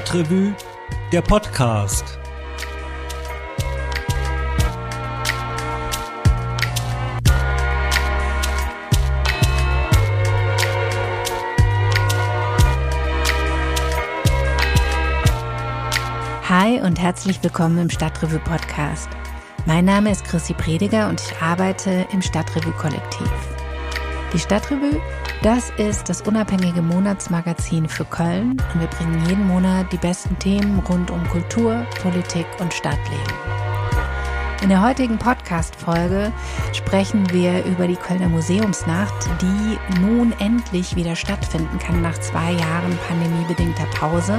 Stadtrevue, der Podcast. Hi und herzlich willkommen im Stadtrevue Podcast. Mein Name ist Chrissy Prediger und ich arbeite im Stadtrevue Kollektiv. Die Stadtrevue das ist das unabhängige Monatsmagazin für Köln und wir bringen jeden Monat die besten Themen rund um Kultur, Politik und Stadtleben. In der heutigen Podcast-Folge sprechen wir über die Kölner Museumsnacht, die nun endlich wieder stattfinden kann nach zwei Jahren pandemiebedingter Pause.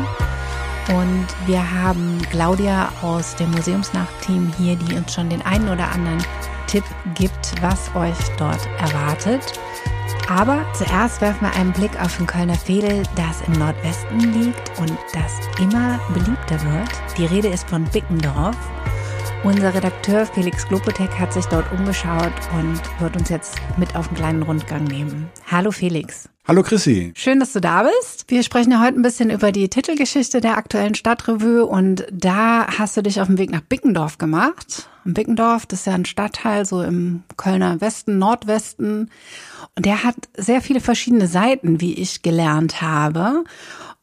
Und wir haben Claudia aus dem Museumsnacht-Team hier, die uns schon den einen oder anderen Tipp gibt, was euch dort erwartet. Aber zuerst werfen wir einen Blick auf den Kölner Veedel, das im Nordwesten liegt und das immer beliebter wird. Die Rede ist von Bickendorf. Unser Redakteur Felix Glopotek hat sich dort umgeschaut und wird uns jetzt mit auf einen kleinen Rundgang nehmen. Hallo Felix. Hallo Chrissy. Schön, dass du da bist. Wir sprechen ja heute ein bisschen über die Titelgeschichte der aktuellen Stadtrevue und da hast du dich auf den Weg nach Bickendorf gemacht. Bickendorf, das ist ja ein Stadtteil so im Kölner Westen, Nordwesten und der hat sehr viele verschiedene Seiten, wie ich gelernt habe.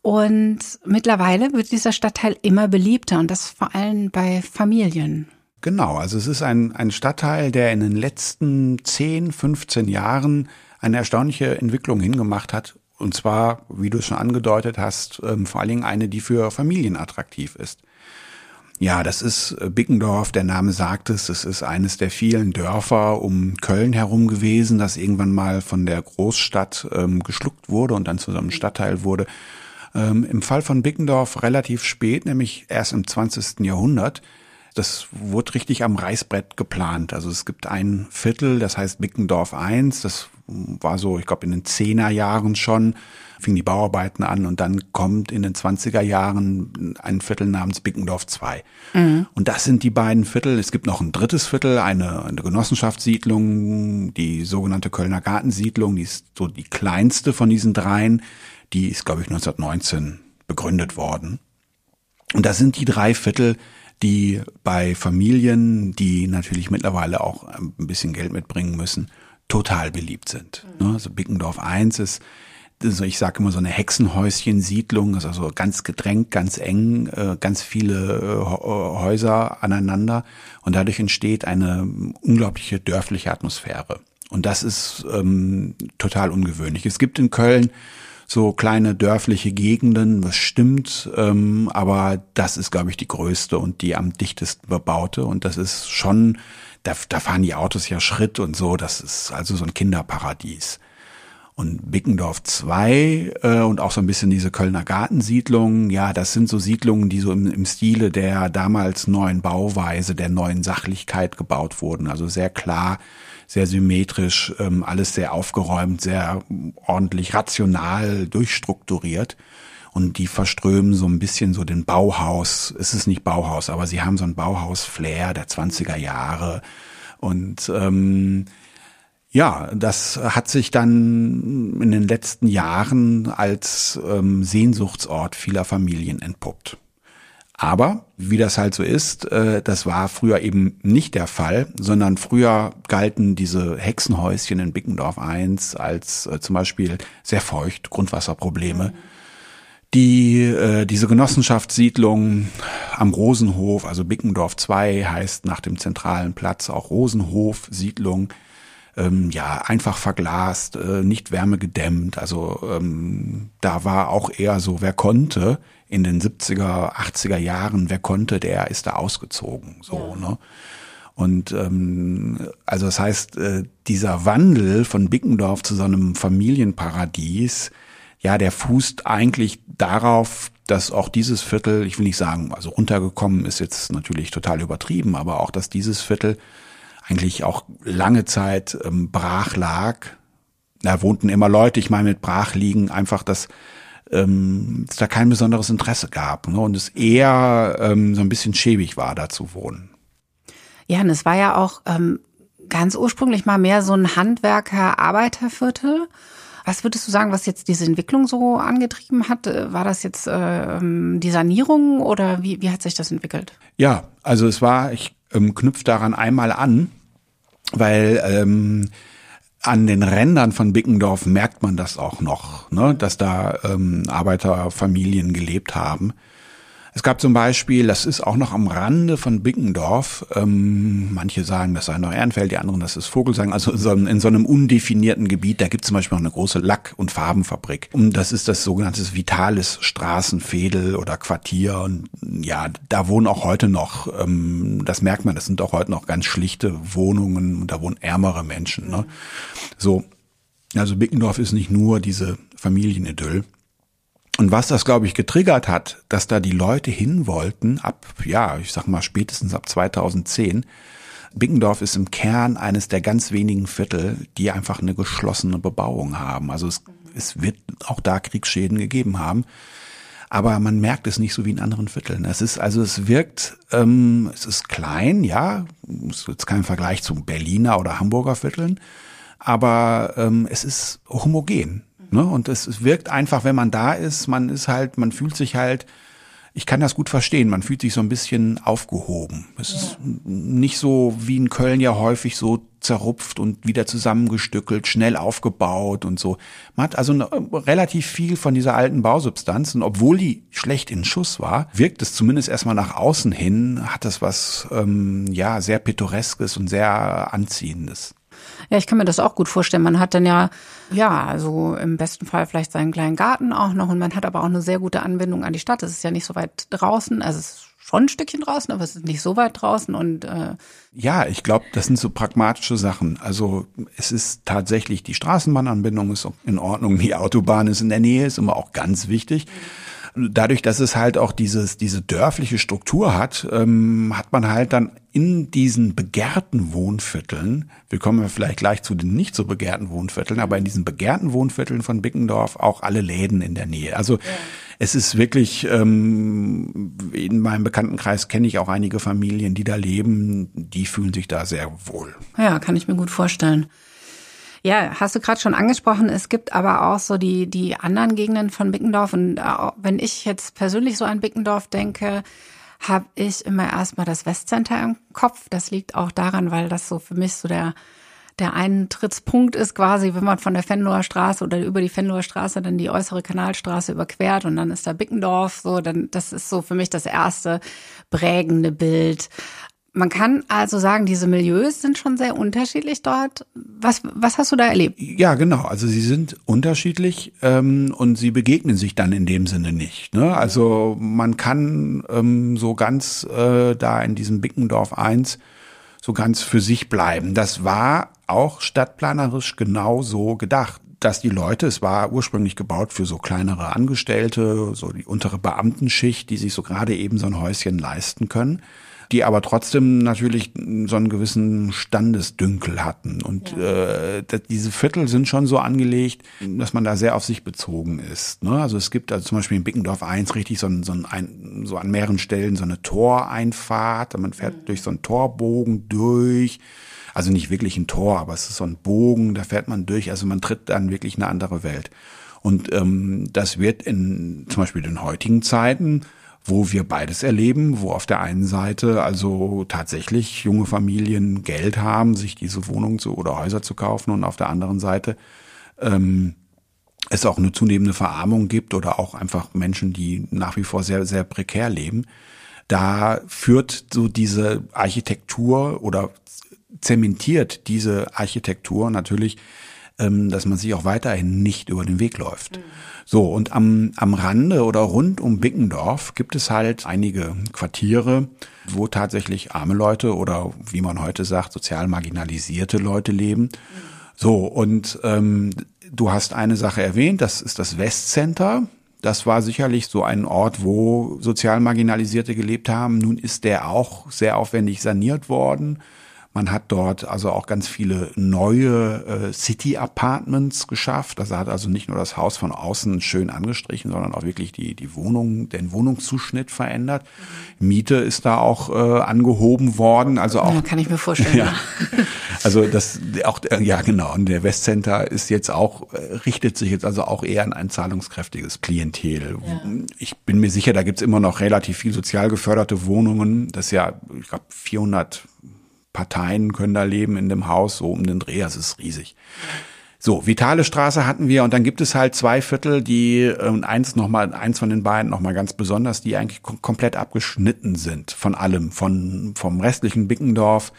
Und mittlerweile wird dieser Stadtteil immer beliebter und das vor allem bei Familien. Genau, also es ist ein, ein Stadtteil, der in den letzten 10, 15 Jahren eine erstaunliche Entwicklung hingemacht hat. Und zwar, wie du es schon angedeutet hast, ähm, vor allen Dingen eine, die für Familien attraktiv ist. Ja, das ist äh, Bickendorf, der Name sagt es, es ist eines der vielen Dörfer um Köln herum gewesen, das irgendwann mal von der Großstadt ähm, geschluckt wurde und dann zu so einem Stadtteil wurde. Ähm, Im Fall von Bickendorf relativ spät, nämlich erst im 20. Jahrhundert. Das wurde richtig am Reißbrett geplant. Also es gibt ein Viertel, das heißt Bickendorf I, das war so, ich glaube, in den Zehnerjahren schon fing die Bauarbeiten an und dann kommt in den 20er Jahren ein Viertel namens Bickendorf 2. Mhm. Und das sind die beiden Viertel. Es gibt noch ein drittes Viertel, eine, eine Genossenschaftssiedlung, die sogenannte Kölner Gartensiedlung, die ist so die kleinste von diesen dreien. Die ist, glaube ich, 1919 begründet worden. Und das sind die drei Viertel, die bei Familien, die natürlich mittlerweile auch ein bisschen Geld mitbringen müssen, total beliebt sind. Mhm. Also Bickendorf 1 ist also ich sage immer so eine Hexenhäuschen-Siedlung, ist also ganz gedrängt, ganz eng, äh, ganz viele äh, Häuser aneinander und dadurch entsteht eine unglaubliche dörfliche Atmosphäre. Und das ist ähm, total ungewöhnlich. Es gibt in Köln so kleine dörfliche Gegenden, das stimmt, ähm, aber das ist, glaube ich, die größte und die am dichtesten bebaute und das ist schon, da, da fahren die Autos ja Schritt und so, das ist also so ein Kinderparadies. Und Bickendorf 2 äh, und auch so ein bisschen diese Kölner Gartensiedlungen, ja, das sind so Siedlungen, die so im, im Stile der damals neuen Bauweise, der neuen Sachlichkeit gebaut wurden. Also sehr klar, sehr symmetrisch, ähm, alles sehr aufgeräumt, sehr ordentlich rational durchstrukturiert. Und die verströmen so ein bisschen so den Bauhaus, es ist nicht Bauhaus, aber sie haben so ein Bauhaus-Flair der 20er Jahre. Und ähm, ja, das hat sich dann in den letzten Jahren als ähm, Sehnsuchtsort vieler Familien entpuppt. Aber wie das halt so ist, äh, das war früher eben nicht der Fall, sondern früher galten diese Hexenhäuschen in Bickendorf I als äh, zum Beispiel sehr feucht, Grundwasserprobleme. Die äh, diese Genossenschaftssiedlung am Rosenhof, also Bickendorf 2 heißt nach dem zentralen Platz auch Rosenhof Siedlung ähm, ja einfach verglast, äh, nicht wärmegedämmt. Also ähm, da war auch eher so, wer konnte in den 70er, 80er Jahren, wer konnte, der ist da ausgezogen. So, ja. ne? Und ähm, also das heißt, äh, dieser Wandel von Bickendorf zu so einem Familienparadies, ja, der fußt eigentlich darauf, dass auch dieses Viertel, ich will nicht sagen, also runtergekommen ist jetzt natürlich total übertrieben, aber auch, dass dieses Viertel eigentlich auch lange Zeit ähm, brach lag. Da wohnten immer Leute, ich meine mit brach liegen, einfach, dass ähm, es da kein besonderes Interesse gab ne? und es eher ähm, so ein bisschen schäbig war, da zu wohnen. Ja, und es war ja auch ähm, ganz ursprünglich mal mehr so ein Handwerker-Arbeiterviertel. Was würdest du sagen, was jetzt diese Entwicklung so angetrieben hat? Äh, war das jetzt äh, die Sanierung oder wie, wie hat sich das entwickelt? Ja, also es war, ich ähm, knüpfe daran einmal an, weil ähm, an den Rändern von Bickendorf merkt man das auch noch, ne, dass da ähm, Arbeiterfamilien gelebt haben. Es gab zum Beispiel, das ist auch noch am Rande von Bickendorf, ähm, manche sagen, das sei noch Ehrenfeld, die anderen, das ist Vogelsang, also in so, einem, in so einem undefinierten Gebiet, da gibt es zum Beispiel noch eine große Lack- und Farbenfabrik. Und das ist das sogenannte Vitales Straßenfädel oder Quartier. Und ja, da wohnen auch heute noch, ähm, das merkt man, das sind auch heute noch ganz schlichte Wohnungen und da wohnen ärmere Menschen. Ne? So, also Bickendorf ist nicht nur diese Familienidyll. Und was das, glaube ich, getriggert hat, dass da die Leute hin wollten, ab, ja, ich sag mal spätestens ab 2010, Biggendorf ist im Kern eines der ganz wenigen Viertel, die einfach eine geschlossene Bebauung haben. Also es, es wird auch da Kriegsschäden gegeben haben. Aber man merkt es nicht so wie in anderen Vierteln. Es ist, also es wirkt, ähm, es ist klein, ja, es ist kein Vergleich zu Berliner oder Hamburger Vierteln, aber ähm, es ist homogen. Ne? Und es, wirkt einfach, wenn man da ist, man ist halt, man fühlt sich halt, ich kann das gut verstehen, man fühlt sich so ein bisschen aufgehoben. Es ja. ist nicht so wie in Köln ja häufig so zerrupft und wieder zusammengestückelt, schnell aufgebaut und so. Man hat also eine, relativ viel von dieser alten Bausubstanz und obwohl die schlecht in Schuss war, wirkt es zumindest erstmal nach außen hin, hat das was ähm, ja sehr pittoreskes und sehr anziehendes. Ja, ich kann mir das auch gut vorstellen. Man hat dann ja, ja, also im besten Fall vielleicht seinen kleinen Garten auch noch und man hat aber auch eine sehr gute Anbindung an die Stadt. Es ist ja nicht so weit draußen, also es ist schon ein Stückchen draußen, aber es ist nicht so weit draußen und äh ja, ich glaube, das sind so pragmatische Sachen. Also es ist tatsächlich die Straßenbahnanbindung ist in Ordnung, die Autobahn ist in der Nähe, ist immer auch ganz wichtig. Mhm dadurch, dass es halt auch dieses, diese dörfliche Struktur hat, ähm, hat man halt dann in diesen begehrten Wohnvierteln, wir kommen ja vielleicht gleich zu den nicht so begehrten Wohnvierteln, aber in diesen begehrten Wohnvierteln von Bickendorf auch alle Läden in der Nähe. Also ja. es ist wirklich, ähm, in meinem Bekanntenkreis kenne ich auch einige Familien, die da leben, die fühlen sich da sehr wohl. Ja, kann ich mir gut vorstellen. Ja, hast du gerade schon angesprochen. Es gibt aber auch so die, die anderen Gegenden von Bickendorf. Und wenn ich jetzt persönlich so an Bickendorf denke, habe ich immer erstmal das Westcenter im Kopf. Das liegt auch daran, weil das so für mich so der, der Eintrittspunkt ist quasi, wenn man von der Fenloher Straße oder über die Fenloher Straße dann die äußere Kanalstraße überquert und dann ist da Bickendorf, so, dann, das ist so für mich das erste prägende Bild. Man kann also sagen, diese Milieus sind schon sehr unterschiedlich dort. Was, was hast du da erlebt? Ja, genau. Also sie sind unterschiedlich ähm, und sie begegnen sich dann in dem Sinne nicht. Ne? Also man kann ähm, so ganz äh, da in diesem Bickendorf 1 so ganz für sich bleiben. Das war auch stadtplanerisch genau so gedacht dass die Leute, es war ursprünglich gebaut für so kleinere Angestellte, so die untere Beamtenschicht, die sich so gerade eben so ein Häuschen leisten können die aber trotzdem natürlich so einen gewissen Standesdünkel hatten. Und ja. äh, diese Viertel sind schon so angelegt, dass man da sehr auf sich bezogen ist. Ne? Also es gibt also zum Beispiel in Bickendorf 1 richtig so, ein, so, ein, so an mehreren Stellen so eine Toreinfahrt. Man fährt mhm. durch so einen Torbogen durch. Also nicht wirklich ein Tor, aber es ist so ein Bogen, da fährt man durch. Also man tritt dann wirklich eine andere Welt. Und ähm, das wird in zum Beispiel in heutigen Zeiten wo wir beides erleben, wo auf der einen Seite also tatsächlich junge Familien Geld haben, sich diese Wohnungen zu oder Häuser zu kaufen und auf der anderen Seite ähm, es auch eine zunehmende Verarmung gibt oder auch einfach Menschen, die nach wie vor sehr, sehr prekär leben. Da führt so diese Architektur oder zementiert diese Architektur natürlich ähm, dass man sich auch weiterhin nicht über den Weg läuft. So, und am, am Rande oder rund um Bickendorf gibt es halt einige Quartiere, wo tatsächlich arme Leute oder wie man heute sagt, sozial marginalisierte Leute leben. So, und ähm, du hast eine Sache erwähnt, das ist das Westcenter. Das war sicherlich so ein Ort, wo sozial Marginalisierte gelebt haben. Nun ist der auch sehr aufwendig saniert worden. Man hat dort also auch ganz viele neue äh, City-Apartments geschafft. Das hat also nicht nur das Haus von außen schön angestrichen, sondern auch wirklich die, die Wohnung, den Wohnungszuschnitt verändert. Miete ist da auch äh, angehoben worden. Also auch. Ja, kann ich mir vorstellen. ja. Also das auch ja genau. Und der Westcenter ist jetzt auch äh, richtet sich jetzt also auch eher an ein zahlungskräftiges Klientel. Ja. Ich bin mir sicher, da gibt's immer noch relativ viel sozial geförderte Wohnungen. Das ist ja, ich glaube, 400 Parteien können da leben in dem Haus, so um den Dreh, das ist riesig. So, Vitale Straße hatten wir und dann gibt es halt zwei Viertel, die und eins noch mal eins von den beiden noch mal ganz besonders, die eigentlich kom komplett abgeschnitten sind von allem, von vom restlichen Bickendorf,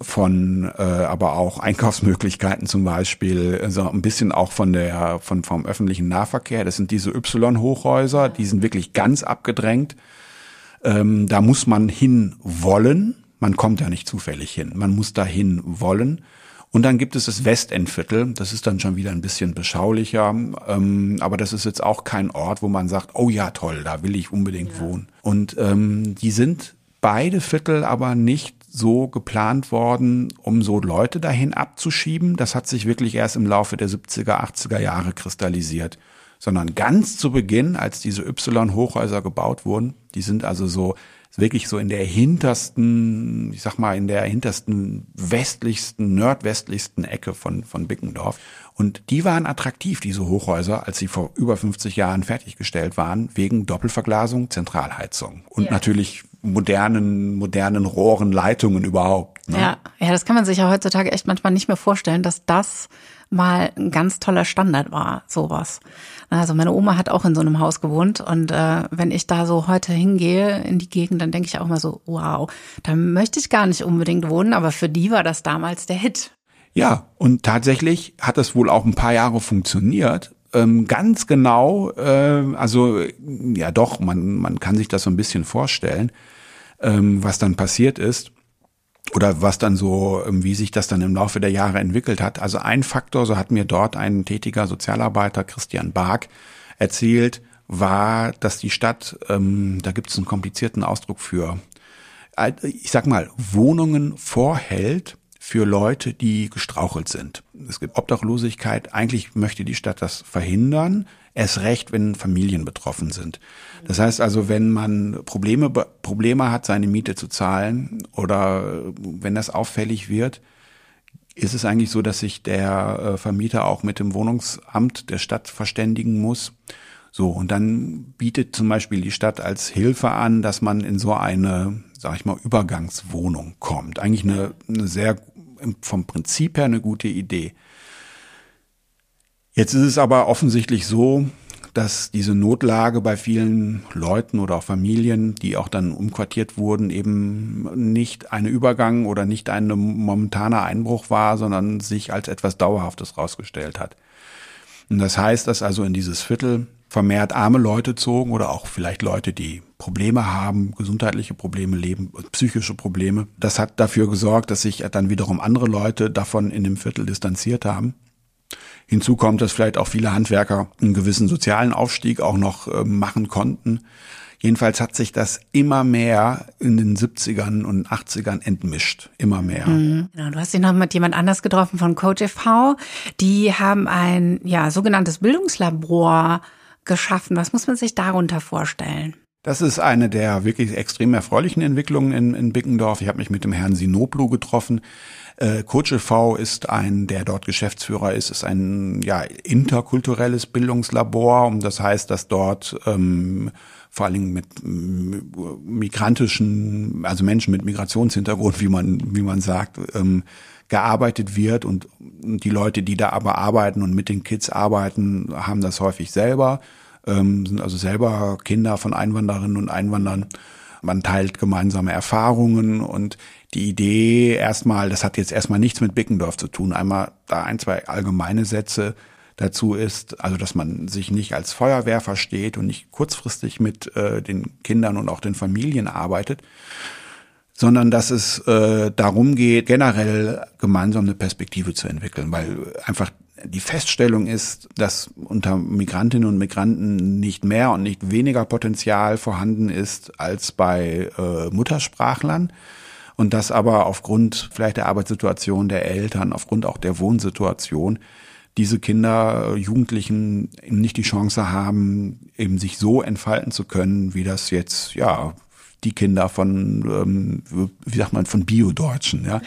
von äh, aber auch Einkaufsmöglichkeiten zum Beispiel, also ein bisschen auch von der von vom öffentlichen Nahverkehr. Das sind diese Y-Hochhäuser, die sind wirklich ganz abgedrängt. Ähm, da muss man hin wollen. Man kommt ja nicht zufällig hin. Man muss dahin wollen. Und dann gibt es das Westendviertel. Das ist dann schon wieder ein bisschen beschaulicher. Ähm, aber das ist jetzt auch kein Ort, wo man sagt, oh ja, toll, da will ich unbedingt ja. wohnen. Und ähm, die sind beide Viertel aber nicht so geplant worden, um so Leute dahin abzuschieben. Das hat sich wirklich erst im Laufe der 70er, 80er Jahre kristallisiert. Sondern ganz zu Beginn, als diese Y-Hochhäuser gebaut wurden, die sind also so wirklich so in der hintersten, ich sag mal, in der hintersten westlichsten, nordwestlichsten Ecke von, von Bickendorf. Und die waren attraktiv, diese Hochhäuser, als sie vor über 50 Jahren fertiggestellt waren, wegen Doppelverglasung, Zentralheizung und ja. natürlich modernen, modernen Rohren, Leitungen überhaupt. Ne? Ja, ja, das kann man sich ja heutzutage echt manchmal nicht mehr vorstellen, dass das mal ein ganz toller Standard war, sowas. Also meine Oma hat auch in so einem Haus gewohnt und äh, wenn ich da so heute hingehe in die Gegend, dann denke ich auch mal so, wow, da möchte ich gar nicht unbedingt wohnen, aber für die war das damals der Hit. Ja, und tatsächlich hat das wohl auch ein paar Jahre funktioniert. Ähm, ganz genau, äh, also ja doch, man, man kann sich das so ein bisschen vorstellen, ähm, was dann passiert ist oder was dann so, ähm, wie sich das dann im Laufe der Jahre entwickelt hat. Also ein Faktor, so hat mir dort ein tätiger Sozialarbeiter, Christian Bark, erzählt, war, dass die Stadt, ähm, da gibt es einen komplizierten Ausdruck für, ich sag mal, Wohnungen vorhält für Leute, die gestrauchelt sind. Es gibt Obdachlosigkeit. Eigentlich möchte die Stadt das verhindern. Erst recht, wenn Familien betroffen sind. Das heißt also, wenn man Probleme, Probleme hat, seine Miete zu zahlen oder wenn das auffällig wird, ist es eigentlich so, dass sich der äh, Vermieter auch mit dem Wohnungsamt der Stadt verständigen muss. So, und dann bietet zum Beispiel die Stadt als Hilfe an, dass man in so eine, sag ich mal, Übergangswohnung kommt. Eigentlich eine, eine sehr, vom Prinzip her eine gute Idee. Jetzt ist es aber offensichtlich so, dass diese Notlage bei vielen Leuten oder auch Familien, die auch dann umquartiert wurden, eben nicht eine Übergang oder nicht ein momentaner Einbruch war, sondern sich als etwas Dauerhaftes rausgestellt hat. Und das heißt, dass also in dieses Viertel vermehrt arme Leute zogen oder auch vielleicht Leute, die Probleme haben, gesundheitliche Probleme, leben, psychische Probleme. Das hat dafür gesorgt, dass sich dann wiederum andere Leute davon in dem Viertel distanziert haben Hinzu kommt, dass vielleicht auch viele Handwerker einen gewissen sozialen Aufstieg auch noch äh, machen konnten. Jedenfalls hat sich das immer mehr in den 70ern und 80ern entmischt. Immer mehr. Mhm. Genau, du hast dich noch mit jemand anders getroffen von Coach e.V. Die haben ein ja, sogenanntes Bildungslabor geschaffen. Was muss man sich darunter vorstellen? Das ist eine der wirklich extrem erfreulichen Entwicklungen in, in Bickendorf. Ich habe mich mit dem Herrn Sinoplu getroffen. Äh, Coach e.V. ist ein, der dort Geschäftsführer ist, ist ein ja, interkulturelles Bildungslabor. Und das heißt, dass dort ähm, vor allen Dingen mit migrantischen, also Menschen mit Migrationshintergrund, wie man, wie man sagt, ähm, gearbeitet wird und die Leute, die da aber arbeiten und mit den Kids arbeiten, haben das häufig selber, ähm, sind also selber Kinder von Einwanderinnen und Einwanderern. Man teilt gemeinsame Erfahrungen und die Idee erstmal, das hat jetzt erstmal nichts mit Bickendorf zu tun. Einmal da ein, zwei allgemeine Sätze dazu ist, also dass man sich nicht als Feuerwehr versteht und nicht kurzfristig mit äh, den Kindern und auch den Familien arbeitet, sondern dass es äh, darum geht, generell gemeinsam eine Perspektive zu entwickeln, weil einfach die Feststellung ist, dass unter Migrantinnen und Migranten nicht mehr und nicht weniger Potenzial vorhanden ist als bei äh, Muttersprachlern. Und dass aber aufgrund vielleicht der Arbeitssituation der Eltern, aufgrund auch der Wohnsituation, diese Kinder, Jugendlichen eben nicht die Chance haben, eben sich so entfalten zu können, wie das jetzt, ja, die Kinder von, ähm, wie sagt man, von Bio-Deutschen, ja.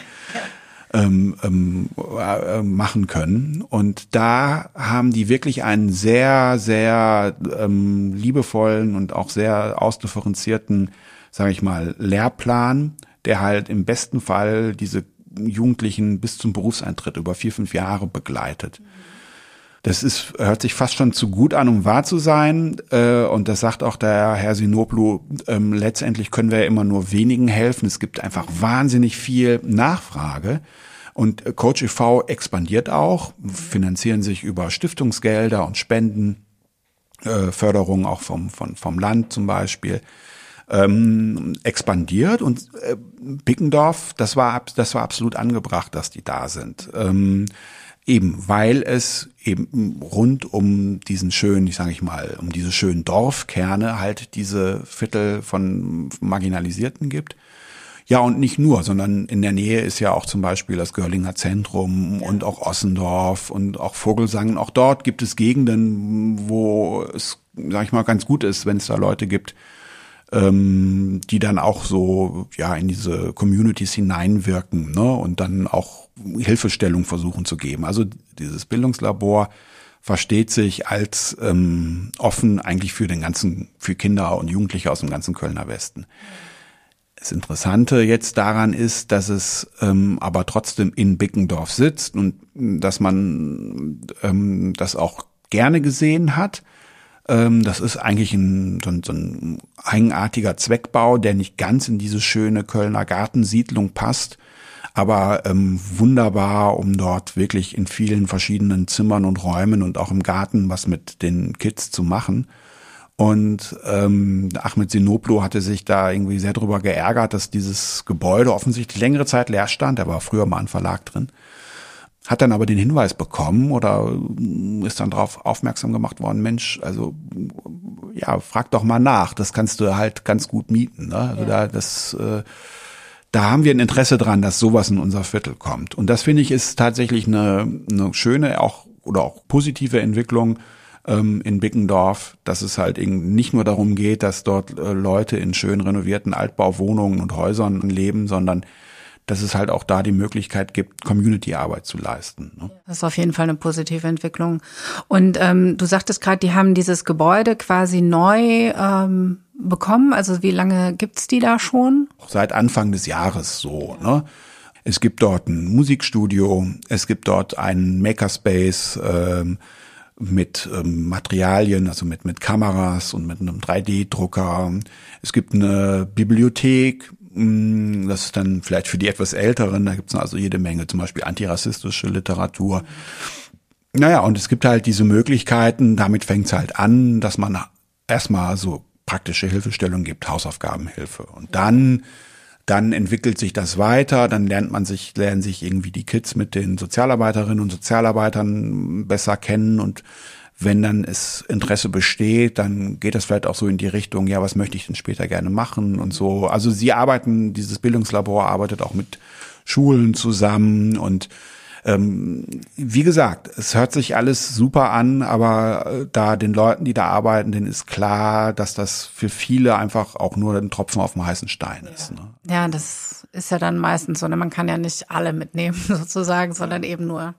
Ähm, ähm, äh, machen können. Und da haben die wirklich einen sehr, sehr ähm, liebevollen und auch sehr ausdifferenzierten, sage ich mal, Lehrplan, der halt im besten Fall diese Jugendlichen bis zum Berufseintritt über vier, fünf Jahre begleitet. Das ist, hört sich fast schon zu gut an, um wahr zu sein. Äh, und das sagt auch der Herr Sinoplu, ähm, letztendlich können wir immer nur wenigen helfen. Es gibt einfach wahnsinnig viel Nachfrage. Und Coach e.V. expandiert auch, finanzieren sich über Stiftungsgelder und Spenden, äh, Förderung auch vom, vom, vom Land zum Beispiel ähm, expandiert und äh, Bickendorf, das war das war absolut angebracht, dass die da sind. Ähm, eben weil es eben rund um diesen schönen, ich sage ich mal, um diese schönen Dorfkerne halt diese Viertel von Marginalisierten gibt. Ja, und nicht nur, sondern in der Nähe ist ja auch zum Beispiel das Görlinger Zentrum und auch Ossendorf und auch Vogelsang. Auch dort gibt es Gegenden, wo es, sag ich mal, ganz gut ist, wenn es da Leute gibt, ähm, die dann auch so ja in diese Communities hineinwirken ne? und dann auch Hilfestellung versuchen zu geben. Also dieses Bildungslabor versteht sich als ähm, offen eigentlich für den ganzen, für Kinder und Jugendliche aus dem ganzen Kölner Westen. Das Interessante jetzt daran ist, dass es ähm, aber trotzdem in Bickendorf sitzt und dass man ähm, das auch gerne gesehen hat das ist eigentlich ein, so, ein, so ein eigenartiger Zweckbau, der nicht ganz in diese schöne Kölner Gartensiedlung passt, aber ähm, wunderbar, um dort wirklich in vielen verschiedenen Zimmern und Räumen und auch im Garten was mit den Kids zu machen. Und ähm, Ahmed Sinoplo hatte sich da irgendwie sehr drüber geärgert, dass dieses Gebäude offensichtlich längere Zeit leer stand. Er war früher mal ein Verlag drin hat dann aber den Hinweis bekommen oder ist dann darauf aufmerksam gemacht worden, Mensch, also ja, frag doch mal nach, das kannst du halt ganz gut mieten. Ne? Also ja. da, das, äh, da haben wir ein Interesse dran, dass sowas in unser Viertel kommt. Und das finde ich ist tatsächlich eine, eine schöne auch oder auch positive Entwicklung ähm, in Bickendorf, dass es halt eben nicht nur darum geht, dass dort äh, Leute in schön renovierten Altbauwohnungen und Häusern leben, sondern dass es halt auch da die Möglichkeit gibt, Community-Arbeit zu leisten. Ne? Das ist auf jeden Fall eine positive Entwicklung. Und ähm, du sagtest gerade, die haben dieses Gebäude quasi neu ähm, bekommen. Also wie lange gibt's die da schon? Seit Anfang des Jahres so. Ne? Es gibt dort ein Musikstudio, es gibt dort einen Makerspace ähm, mit ähm, Materialien, also mit, mit Kameras und mit einem 3D-Drucker. Es gibt eine Bibliothek das ist dann vielleicht für die etwas Älteren, da gibt es also jede Menge, zum Beispiel antirassistische Literatur. Naja, und es gibt halt diese Möglichkeiten, damit fängt es halt an, dass man erstmal so praktische Hilfestellung gibt, Hausaufgabenhilfe. Und dann, dann entwickelt sich das weiter, dann lernt man sich, lernen sich irgendwie die Kids mit den Sozialarbeiterinnen und Sozialarbeitern besser kennen und wenn dann es Interesse besteht, dann geht das vielleicht auch so in die Richtung, ja, was möchte ich denn später gerne machen und so. Also sie arbeiten, dieses Bildungslabor arbeitet auch mit Schulen zusammen und ähm, wie gesagt, es hört sich alles super an, aber äh, da den Leuten, die da arbeiten, denen ist klar, dass das für viele einfach auch nur ein Tropfen auf dem heißen Stein ist. Ne? Ja, das ist ja dann meistens so. Ne? Man kann ja nicht alle mitnehmen sozusagen, sondern eben nur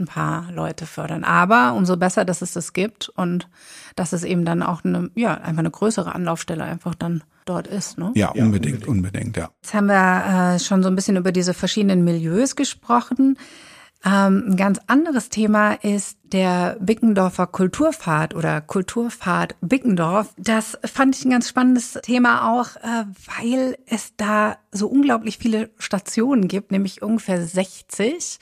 ein paar Leute fördern. Aber umso besser, dass es das gibt und dass es eben dann auch eine, ja, einfach eine größere Anlaufstelle einfach dann dort ist. Ne? Ja, unbedingt, unbedingt, ja. Jetzt haben wir äh, schon so ein bisschen über diese verschiedenen Milieus gesprochen. Ähm, ein ganz anderes Thema ist der Bickendorfer Kulturpfad oder Kulturpfad Bickendorf. Das fand ich ein ganz spannendes Thema auch, äh, weil es da so unglaublich viele Stationen gibt, nämlich ungefähr 60.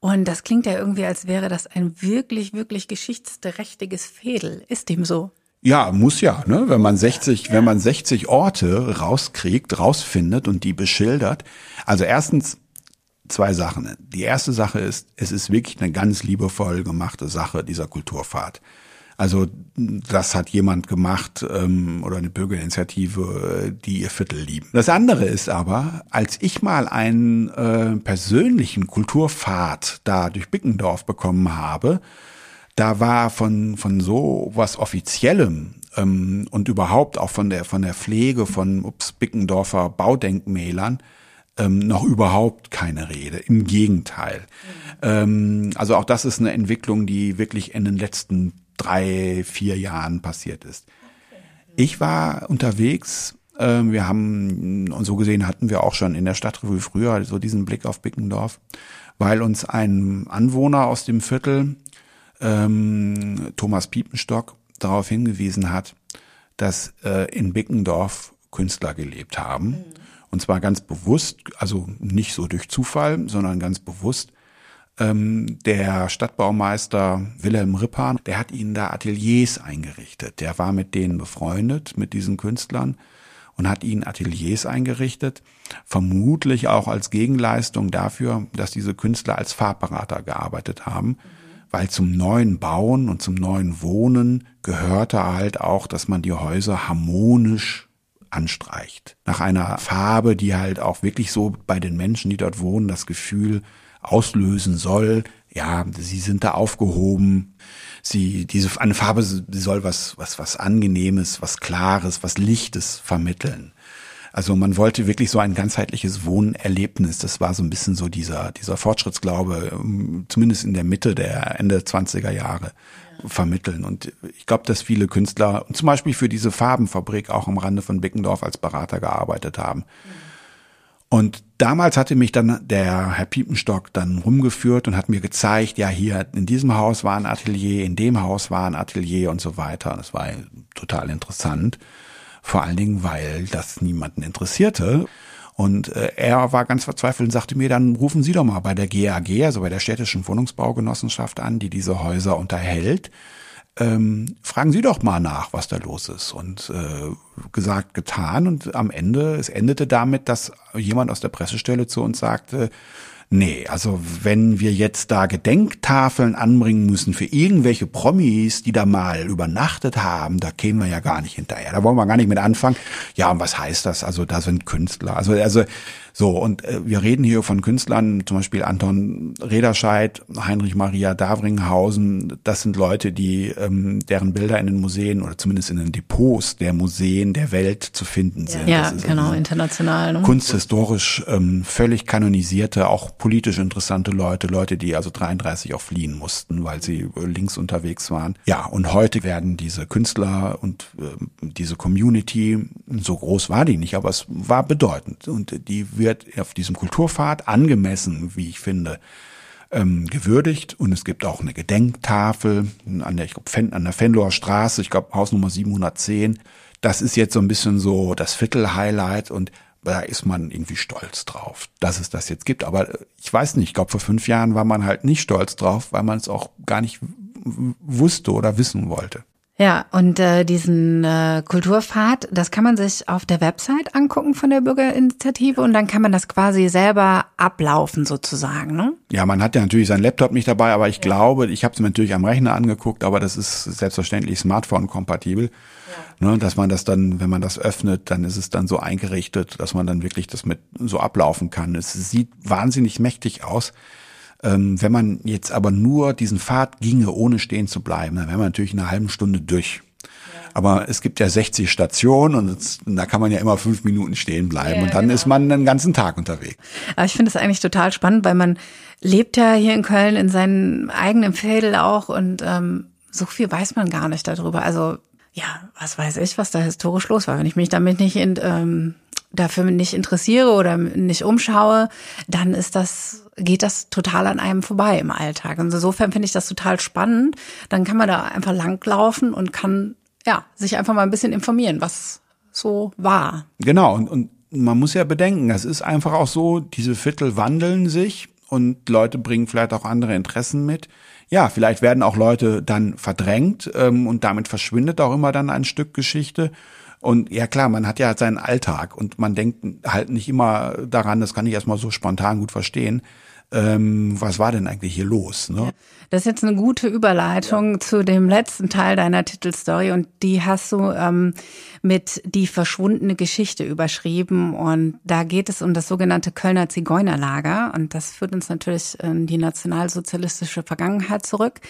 Und das klingt ja irgendwie, als wäre das ein wirklich, wirklich geschichtsträchtiges Fädel. Ist dem so? Ja, muss ja, ne? Wenn man 60, ja. wenn man 60 Orte rauskriegt, rausfindet und die beschildert. Also erstens zwei Sachen. Die erste Sache ist, es ist wirklich eine ganz liebevoll gemachte Sache, dieser Kulturfahrt. Also das hat jemand gemacht ähm, oder eine Bürgerinitiative, die ihr Viertel lieben. Das andere ist aber, als ich mal einen äh, persönlichen Kulturpfad da durch Bickendorf bekommen habe, da war von von so was offiziellem ähm, und überhaupt auch von der von der Pflege von ups, Bickendorfer Baudenkmälern ähm, noch überhaupt keine Rede. Im Gegenteil. Mhm. Ähm, also auch das ist eine Entwicklung, die wirklich in den letzten drei, vier Jahren passiert ist. Ich war unterwegs. Äh, wir haben, und so gesehen hatten wir auch schon in der Stadtrevue früher so diesen Blick auf Bickendorf, weil uns ein Anwohner aus dem Viertel ähm, Thomas Piepenstock darauf hingewiesen hat, dass äh, in Bickendorf Künstler gelebt haben. Mhm. Und zwar ganz bewusst, also nicht so durch Zufall, sondern ganz bewusst. Ähm, der Stadtbaumeister Wilhelm Rippan, der hat ihnen da Ateliers eingerichtet. Der war mit denen befreundet, mit diesen Künstlern und hat ihnen Ateliers eingerichtet, vermutlich auch als Gegenleistung dafür, dass diese Künstler als Farbberater gearbeitet haben. Mhm weil zum neuen Bauen und zum neuen Wohnen gehörte halt auch, dass man die Häuser harmonisch anstreicht. Nach einer Farbe, die halt auch wirklich so bei den Menschen, die dort wohnen, das Gefühl auslösen soll, ja, sie sind da aufgehoben. Sie, diese, eine Farbe, soll was, was, was Angenehmes, was Klares, was Lichtes vermitteln. Also man wollte wirklich so ein ganzheitliches Wohnerlebnis. Das war so ein bisschen so dieser, dieser Fortschrittsglaube, ähm, zumindest in der Mitte der Ende 20er Jahre vermitteln. Und ich glaube, dass viele Künstler zum Beispiel für diese Farbenfabrik auch am Rande von Bickendorf als Berater gearbeitet haben. Und damals hatte mich dann der Herr Piepenstock dann rumgeführt und hat mir gezeigt, ja, hier in diesem Haus war ein Atelier, in dem Haus war ein Atelier und so weiter. Das war total interessant. Vor allen Dingen, weil das niemanden interessierte. Und äh, er war ganz verzweifelt und sagte mir, dann rufen Sie doch mal bei der GAG, also bei der städtischen Wohnungsbaugenossenschaft an, die diese Häuser unterhält. Ähm, fragen Sie doch mal nach, was da los ist. Und äh, gesagt, getan. Und am Ende, es endete damit, dass jemand aus der Pressestelle zu uns sagte, Nee, also wenn wir jetzt da Gedenktafeln anbringen müssen für irgendwelche Promis, die da mal übernachtet haben, da kämen wir ja gar nicht hinterher. Da wollen wir gar nicht mit anfangen. Ja, und was heißt das? Also da sind Künstler. Also, also so, und äh, wir reden hier von Künstlern, zum Beispiel Anton Rederscheid, Heinrich Maria Davringhausen. Das sind Leute, die ähm, deren Bilder in den Museen oder zumindest in den Depots der Museen der Welt zu finden sind. Ja, genau, international. Ne? Kunsthistorisch ähm, völlig kanonisierte, auch politisch interessante Leute, Leute, die also 33 auch fliehen mussten, weil sie links unterwegs waren. Ja, und heute werden diese Künstler und äh, diese Community, so groß war die nicht, aber es war bedeutend und die wird wird auf diesem Kulturpfad angemessen, wie ich finde, ähm, gewürdigt. Und es gibt auch eine Gedenktafel an der, ich glaub, an der Fenloher Straße, ich glaube Hausnummer 710. Das ist jetzt so ein bisschen so das Viertel-Highlight und da ist man irgendwie stolz drauf, dass es das jetzt gibt. Aber ich weiß nicht, ich glaube, vor fünf Jahren war man halt nicht stolz drauf, weil man es auch gar nicht wusste oder wissen wollte. Ja, und äh, diesen äh, Kulturpfad, das kann man sich auf der Website angucken von der Bürgerinitiative und dann kann man das quasi selber ablaufen sozusagen, ne? Ja, man hat ja natürlich seinen Laptop nicht dabei, aber ich ja. glaube, ich habe es mir natürlich am Rechner angeguckt, aber das ist selbstverständlich Smartphone-kompatibel. Ja. Ne, dass man das dann, wenn man das öffnet, dann ist es dann so eingerichtet, dass man dann wirklich das mit so ablaufen kann. Es sieht wahnsinnig mächtig aus. Ähm, wenn man jetzt aber nur diesen Pfad ginge, ohne stehen zu bleiben, dann wäre man natürlich in einer halben Stunde durch. Aber es gibt ja 60 Stationen und, es, da kann man ja immer fünf Minuten stehen bleiben ja, und dann genau. ist man den ganzen Tag unterwegs. Aber ich finde das eigentlich total spannend, weil man lebt ja hier in Köln in seinem eigenen Fädel auch und ähm, so viel weiß man gar nicht darüber. Also ja, was weiß ich, was da historisch los war. Wenn ich mich damit nicht in, ähm, dafür nicht interessiere oder nicht umschaue, dann ist das geht das total an einem vorbei im Alltag. Und insofern finde ich das total spannend. Dann kann man da einfach langlaufen und kann ja sich einfach mal ein bisschen informieren, was so war. Genau und, und man muss ja bedenken, es ist einfach auch so, diese Viertel wandeln sich und Leute bringen vielleicht auch andere Interessen mit. Ja, vielleicht werden auch Leute dann verdrängt ähm, und damit verschwindet auch immer dann ein Stück Geschichte. Und ja klar, man hat ja seinen Alltag und man denkt halt nicht immer daran, das kann ich erstmal so spontan gut verstehen, ähm, was war denn eigentlich hier los? Ne? Das ist jetzt eine gute Überleitung ja. zu dem letzten Teil deiner Titelstory und die hast du ähm, mit die verschwundene Geschichte überschrieben und da geht es um das sogenannte Kölner Zigeunerlager und das führt uns natürlich in die nationalsozialistische Vergangenheit zurück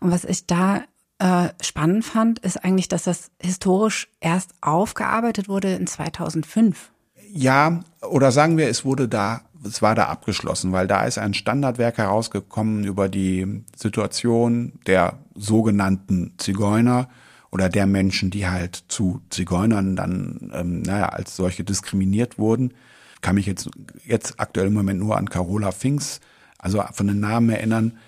und was ich da äh, spannend fand, ist eigentlich, dass das historisch erst aufgearbeitet wurde in 2005. Ja, oder sagen wir, es wurde da es war da abgeschlossen, weil da ist ein Standardwerk herausgekommen über die Situation der sogenannten Zigeuner oder der Menschen, die halt zu Zigeunern dann, ähm, naja, als solche diskriminiert wurden. Kann mich jetzt, jetzt aktuell im Moment nur an Carola Finks, also von den Namen erinnern,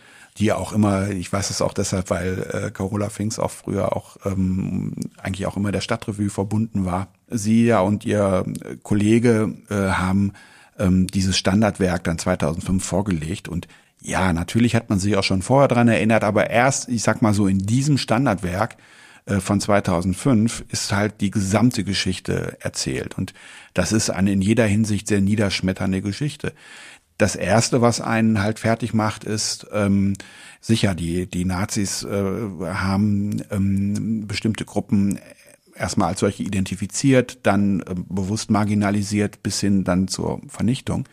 die auch immer, ich weiß es auch deshalb, weil äh, Carola Finks auch früher auch ähm, eigentlich auch immer der Stadtrevue verbunden war. Sie ja und ihr Kollege äh, haben ähm, dieses Standardwerk dann 2005 vorgelegt und ja, natürlich hat man sich auch schon vorher dran erinnert, aber erst, ich sag mal so, in diesem Standardwerk äh, von 2005 ist halt die gesamte Geschichte erzählt. Und das ist eine in jeder Hinsicht sehr niederschmetternde Geschichte. Das erste, was einen halt fertig macht, ist ähm, sicher, die, die Nazis äh, haben ähm, bestimmte Gruppen erstmal als solche identifiziert, dann äh, bewusst marginalisiert bis hin dann zur Vernichtung.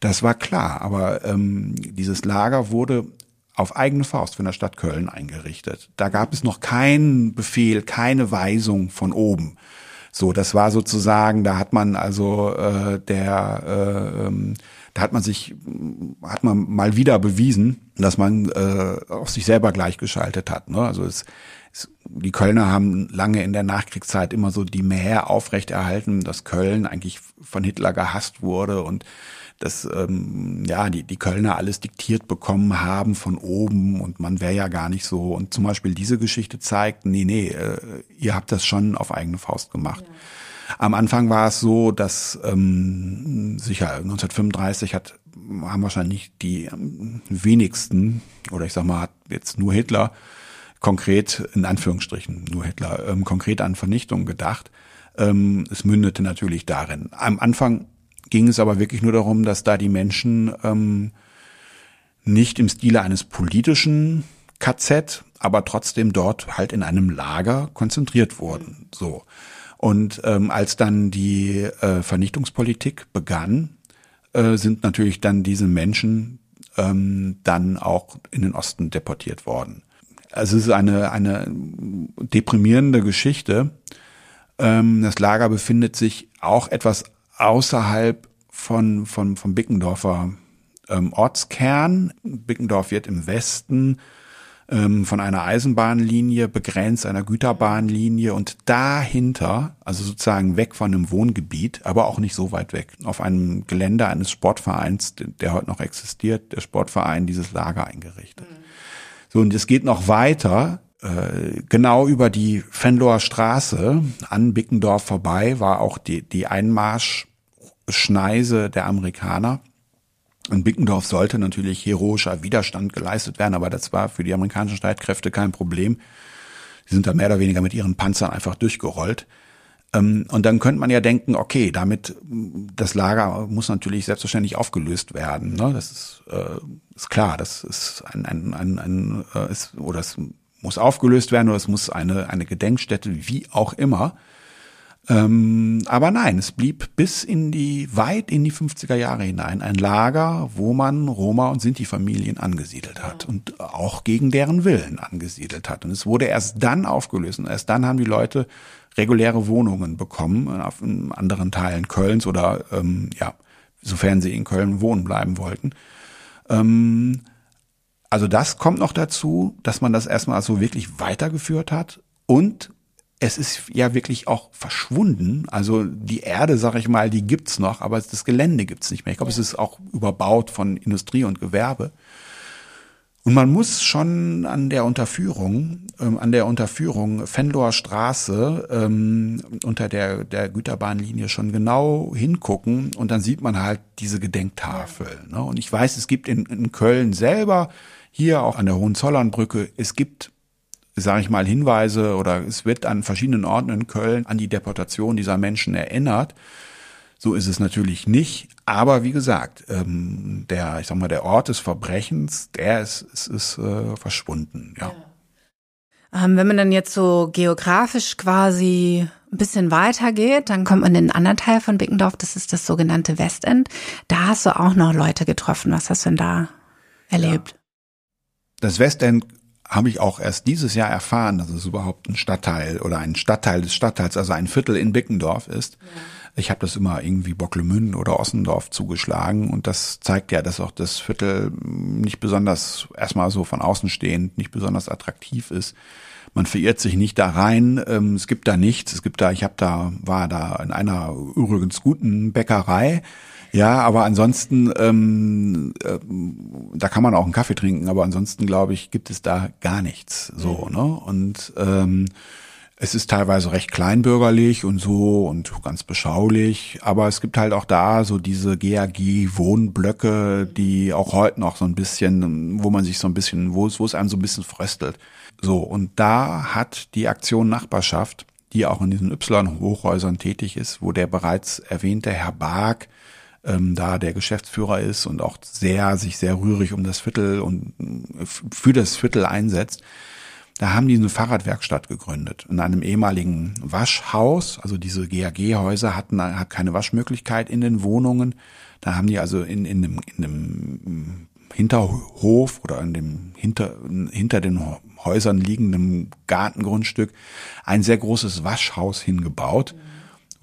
Das war klar, aber ähm, dieses Lager wurde auf eigene Faust von der Stadt Köln eingerichtet. Da gab es noch keinen Befehl, keine Weisung von oben. So, das war sozusagen, da hat man also äh, der, äh, ähm, da hat man sich, hat man mal wieder bewiesen, dass man äh, auf sich selber gleichgeschaltet hat. Ne? Also es, die Kölner haben lange in der Nachkriegszeit immer so die Mähe aufrechterhalten, dass Köln eigentlich von Hitler gehasst wurde und dass ähm, ja die die Kölner alles diktiert bekommen haben von oben und man wäre ja gar nicht so und zum Beispiel diese Geschichte zeigt nee nee äh, ihr habt das schon auf eigene Faust gemacht ja. Am Anfang war es so dass ähm, sicher 1935 hat haben wahrscheinlich die wenigsten oder ich sag mal jetzt nur Hitler konkret, in Anführungsstrichen, nur Hitler, ähm, konkret an Vernichtung gedacht. Ähm, es mündete natürlich darin. Am Anfang ging es aber wirklich nur darum, dass da die Menschen ähm, nicht im Stile eines politischen KZ, aber trotzdem dort halt in einem Lager konzentriert wurden. So. Und ähm, als dann die äh, Vernichtungspolitik begann, äh, sind natürlich dann diese Menschen ähm, dann auch in den Osten deportiert worden. Also es ist eine, eine deprimierende Geschichte. Ähm, das Lager befindet sich auch etwas außerhalb von, von, vom Bickendorfer ähm, Ortskern. Bickendorf wird im Westen ähm, von einer Eisenbahnlinie begrenzt, einer Güterbahnlinie und dahinter, also sozusagen weg von einem Wohngebiet, aber auch nicht so weit weg, auf einem Gelände eines Sportvereins, der heute noch existiert, der Sportverein dieses Lager eingerichtet. Mhm. So, und es geht noch weiter. Äh, genau über die Fenloher Straße an Bickendorf vorbei war auch die, die Einmarschschneise der Amerikaner. In Bickendorf sollte natürlich heroischer Widerstand geleistet werden, aber das war für die amerikanischen Streitkräfte kein Problem. Sie sind da mehr oder weniger mit ihren Panzern einfach durchgerollt. Ähm, und dann könnte man ja denken, okay, damit das Lager muss natürlich selbstverständlich aufgelöst werden. Ne? Das ist, äh, ist klar, das ist ein, ein, ein, ein äh, ist, oder es muss aufgelöst werden oder es muss eine, eine Gedenkstätte, wie auch immer. Ähm, aber nein, es blieb bis in die, weit in die 50er Jahre hinein ein Lager, wo man Roma und Sinti-Familien angesiedelt hat und auch gegen deren Willen angesiedelt hat. Und es wurde erst dann aufgelöst und erst dann haben die Leute reguläre Wohnungen bekommen auf anderen Teilen Kölns oder ähm, ja, sofern sie in Köln wohnen bleiben wollten. Ähm, also das kommt noch dazu, dass man das erstmal so wirklich weitergeführt hat und es ist ja wirklich auch verschwunden. Also die Erde, sag ich mal, die gibt's noch, aber das Gelände gibt's nicht mehr. Ich glaube, ja. es ist auch überbaut von Industrie und Gewerbe. Und man muss schon an der Unterführung, ähm, an der Unterführung Fenloher Straße ähm, unter der, der Güterbahnlinie schon genau hingucken und dann sieht man halt diese Gedenktafel. Ne? Und ich weiß, es gibt in, in Köln selber, hier auch an der Hohenzollernbrücke, es gibt sage ich mal, Hinweise oder es wird an verschiedenen Orten in Köln an die Deportation dieser Menschen erinnert. So ist es natürlich nicht. Aber wie gesagt, ähm, der, ich sag mal, der Ort des Verbrechens, der ist, ist, ist äh, verschwunden, ja. ja. Ähm, wenn man dann jetzt so geografisch quasi ein bisschen weiter geht, dann kommt man in einen anderen Teil von Bickendorf, das ist das sogenannte Westend. Da hast du auch noch Leute getroffen. Was hast du denn da erlebt? Ja. Das Westend habe ich auch erst dieses Jahr erfahren, dass es überhaupt ein Stadtteil oder ein Stadtteil des Stadtteils, also ein Viertel in Bickendorf ist. Ja. Ich habe das immer irgendwie Bocklemünden oder Ossendorf zugeschlagen und das zeigt ja, dass auch das Viertel nicht besonders erstmal so von außen stehend, nicht besonders attraktiv ist. Man verirrt sich nicht da rein. Ähm, es gibt da nichts. Es gibt da, ich habe da, war da in einer übrigens guten Bäckerei ja, aber ansonsten, ähm, äh, da kann man auch einen Kaffee trinken, aber ansonsten glaube ich, gibt es da gar nichts. So, ne? Und ähm, es ist teilweise recht kleinbürgerlich und so und ganz beschaulich, aber es gibt halt auch da so diese GAG-Wohnblöcke, die auch heute noch so ein bisschen, wo man sich so ein bisschen, wo es, wo es einem so ein bisschen fröstelt. So, und da hat die Aktion Nachbarschaft, die auch in diesen Y-Hochhäusern tätig ist, wo der bereits erwähnte Herr Bark ähm, da der Geschäftsführer ist und auch sehr, sich sehr rührig um das Viertel und äh, für das Viertel einsetzt. Da haben die eine Fahrradwerkstatt gegründet. In einem ehemaligen Waschhaus, also diese GAG-Häuser hatten hat keine Waschmöglichkeit in den Wohnungen. Da haben die also in, in, dem, in dem Hinterhof oder in dem hinter, hinter den Häusern liegenden Gartengrundstück ein sehr großes Waschhaus hingebaut. Mhm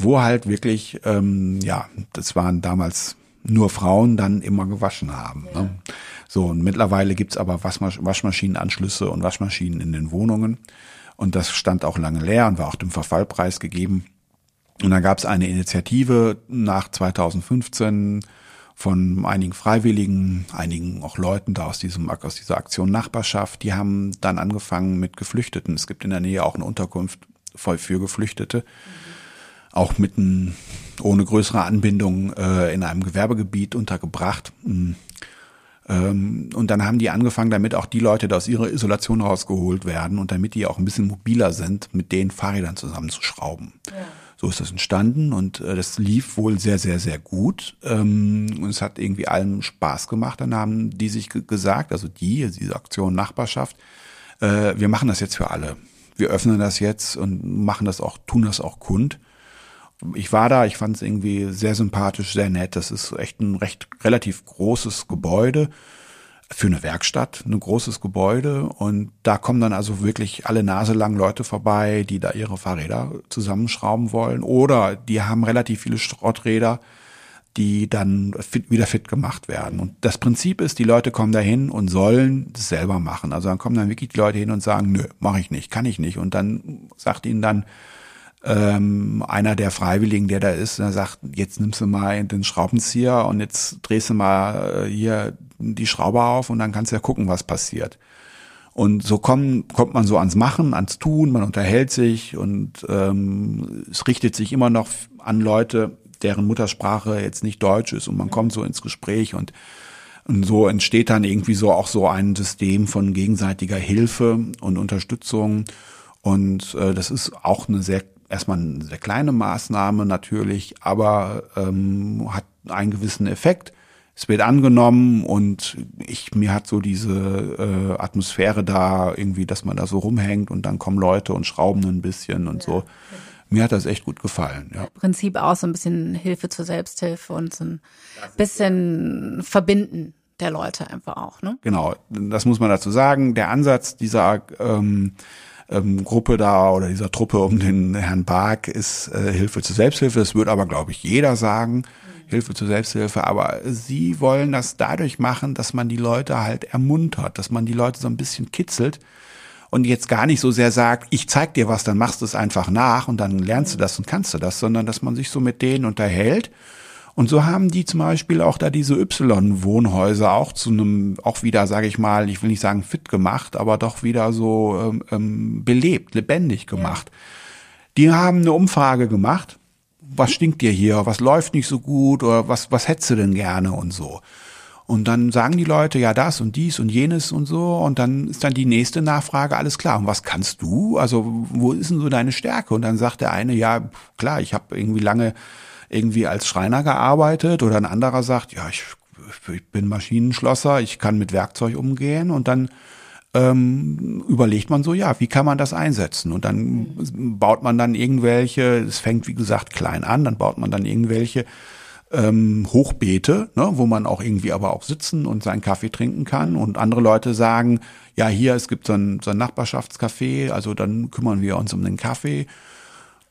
wo halt wirklich, ähm, ja, das waren damals nur Frauen dann immer gewaschen haben. Ja. Ne? So, und mittlerweile gibt's aber Waschmasch Waschmaschinenanschlüsse und Waschmaschinen in den Wohnungen. Und das stand auch lange leer und war auch dem Verfallpreis gegeben. Und dann gab's eine Initiative nach 2015 von einigen Freiwilligen, einigen auch Leuten da aus diesem aus dieser Aktion Nachbarschaft, die haben dann angefangen mit Geflüchteten. Es gibt in der Nähe auch eine Unterkunft für Geflüchtete. Mhm auch mitten ohne größere Anbindung äh, in einem Gewerbegebiet untergebracht. Mm. Ähm, und dann haben die angefangen, damit auch die Leute, die aus ihrer Isolation rausgeholt werden und damit die auch ein bisschen mobiler sind, mit den Fahrrädern zusammenzuschrauben. Ja. So ist das entstanden und äh, das lief wohl sehr, sehr, sehr gut. Ähm, und es hat irgendwie allen Spaß gemacht. Dann haben die sich gesagt, also die, diese Aktion Nachbarschaft, äh, wir machen das jetzt für alle. Wir öffnen das jetzt und machen das auch, tun das auch kund ich war da, ich fand es irgendwie sehr sympathisch, sehr nett. Das ist echt ein recht relativ großes Gebäude für eine Werkstatt, ein großes Gebäude und da kommen dann also wirklich alle Nase lang Leute vorbei, die da ihre Fahrräder zusammenschrauben wollen oder die haben relativ viele Schrotträder, die dann fit, wieder fit gemacht werden. Und das Prinzip ist, die Leute kommen dahin und sollen das selber machen. Also dann kommen dann wirklich die Leute hin und sagen, nö, mache ich nicht, kann ich nicht. Und dann sagt ihnen dann ähm, einer der Freiwilligen, der da ist, der sagt, jetzt nimmst du mal den Schraubenzieher und jetzt drehst du mal äh, hier die Schraube auf und dann kannst du ja gucken, was passiert. Und so kommt, kommt man so ans Machen, ans Tun, man unterhält sich und ähm, es richtet sich immer noch an Leute, deren Muttersprache jetzt nicht Deutsch ist und man kommt so ins Gespräch und, und so entsteht dann irgendwie so auch so ein System von gegenseitiger Hilfe und Unterstützung. Und äh, das ist auch eine sehr erstmal eine sehr kleine Maßnahme natürlich, aber ähm, hat einen gewissen Effekt. Es wird angenommen und ich mir hat so diese äh, Atmosphäre da irgendwie, dass man da so rumhängt und dann kommen Leute und schrauben ein bisschen und ja. so. Mir hat das echt gut gefallen. Ja. Prinzip auch so ein bisschen Hilfe zur Selbsthilfe und so ein bisschen Verbinden der Leute einfach auch. Ne? Genau, das muss man dazu sagen. Der Ansatz dieser ähm, ähm, Gruppe da oder dieser Truppe um den Herrn Bark ist äh, Hilfe zur Selbsthilfe. Das würde aber, glaube ich, jeder sagen. Hilfe zur Selbsthilfe, aber sie wollen das dadurch machen, dass man die Leute halt ermuntert, dass man die Leute so ein bisschen kitzelt und jetzt gar nicht so sehr sagt, ich zeig dir was, dann machst du es einfach nach und dann lernst du das und kannst du das, sondern dass man sich so mit denen unterhält und so haben die zum Beispiel auch da diese Y-Wohnhäuser auch zu einem, auch wieder, sage ich mal, ich will nicht sagen fit gemacht, aber doch wieder so ähm, ähm, belebt, lebendig gemacht. Ja. Die haben eine Umfrage gemacht. Was stinkt dir hier? Was läuft nicht so gut? Oder was, was hättest du denn gerne und so? Und dann sagen die Leute, ja, das und dies und jenes und so. Und dann ist dann die nächste Nachfrage, alles klar. Und was kannst du? Also, wo ist denn so deine Stärke? Und dann sagt der eine, ja, klar, ich habe irgendwie lange irgendwie als Schreiner gearbeitet oder ein anderer sagt, ja, ich, ich bin Maschinenschlosser, ich kann mit Werkzeug umgehen und dann ähm, überlegt man so, ja, wie kann man das einsetzen? Und dann baut man dann irgendwelche, es fängt wie gesagt klein an, dann baut man dann irgendwelche ähm, Hochbeete, ne, wo man auch irgendwie aber auch sitzen und seinen Kaffee trinken kann. Und andere Leute sagen, ja, hier, es gibt so ein, so ein Nachbarschaftscafé, also dann kümmern wir uns um den Kaffee.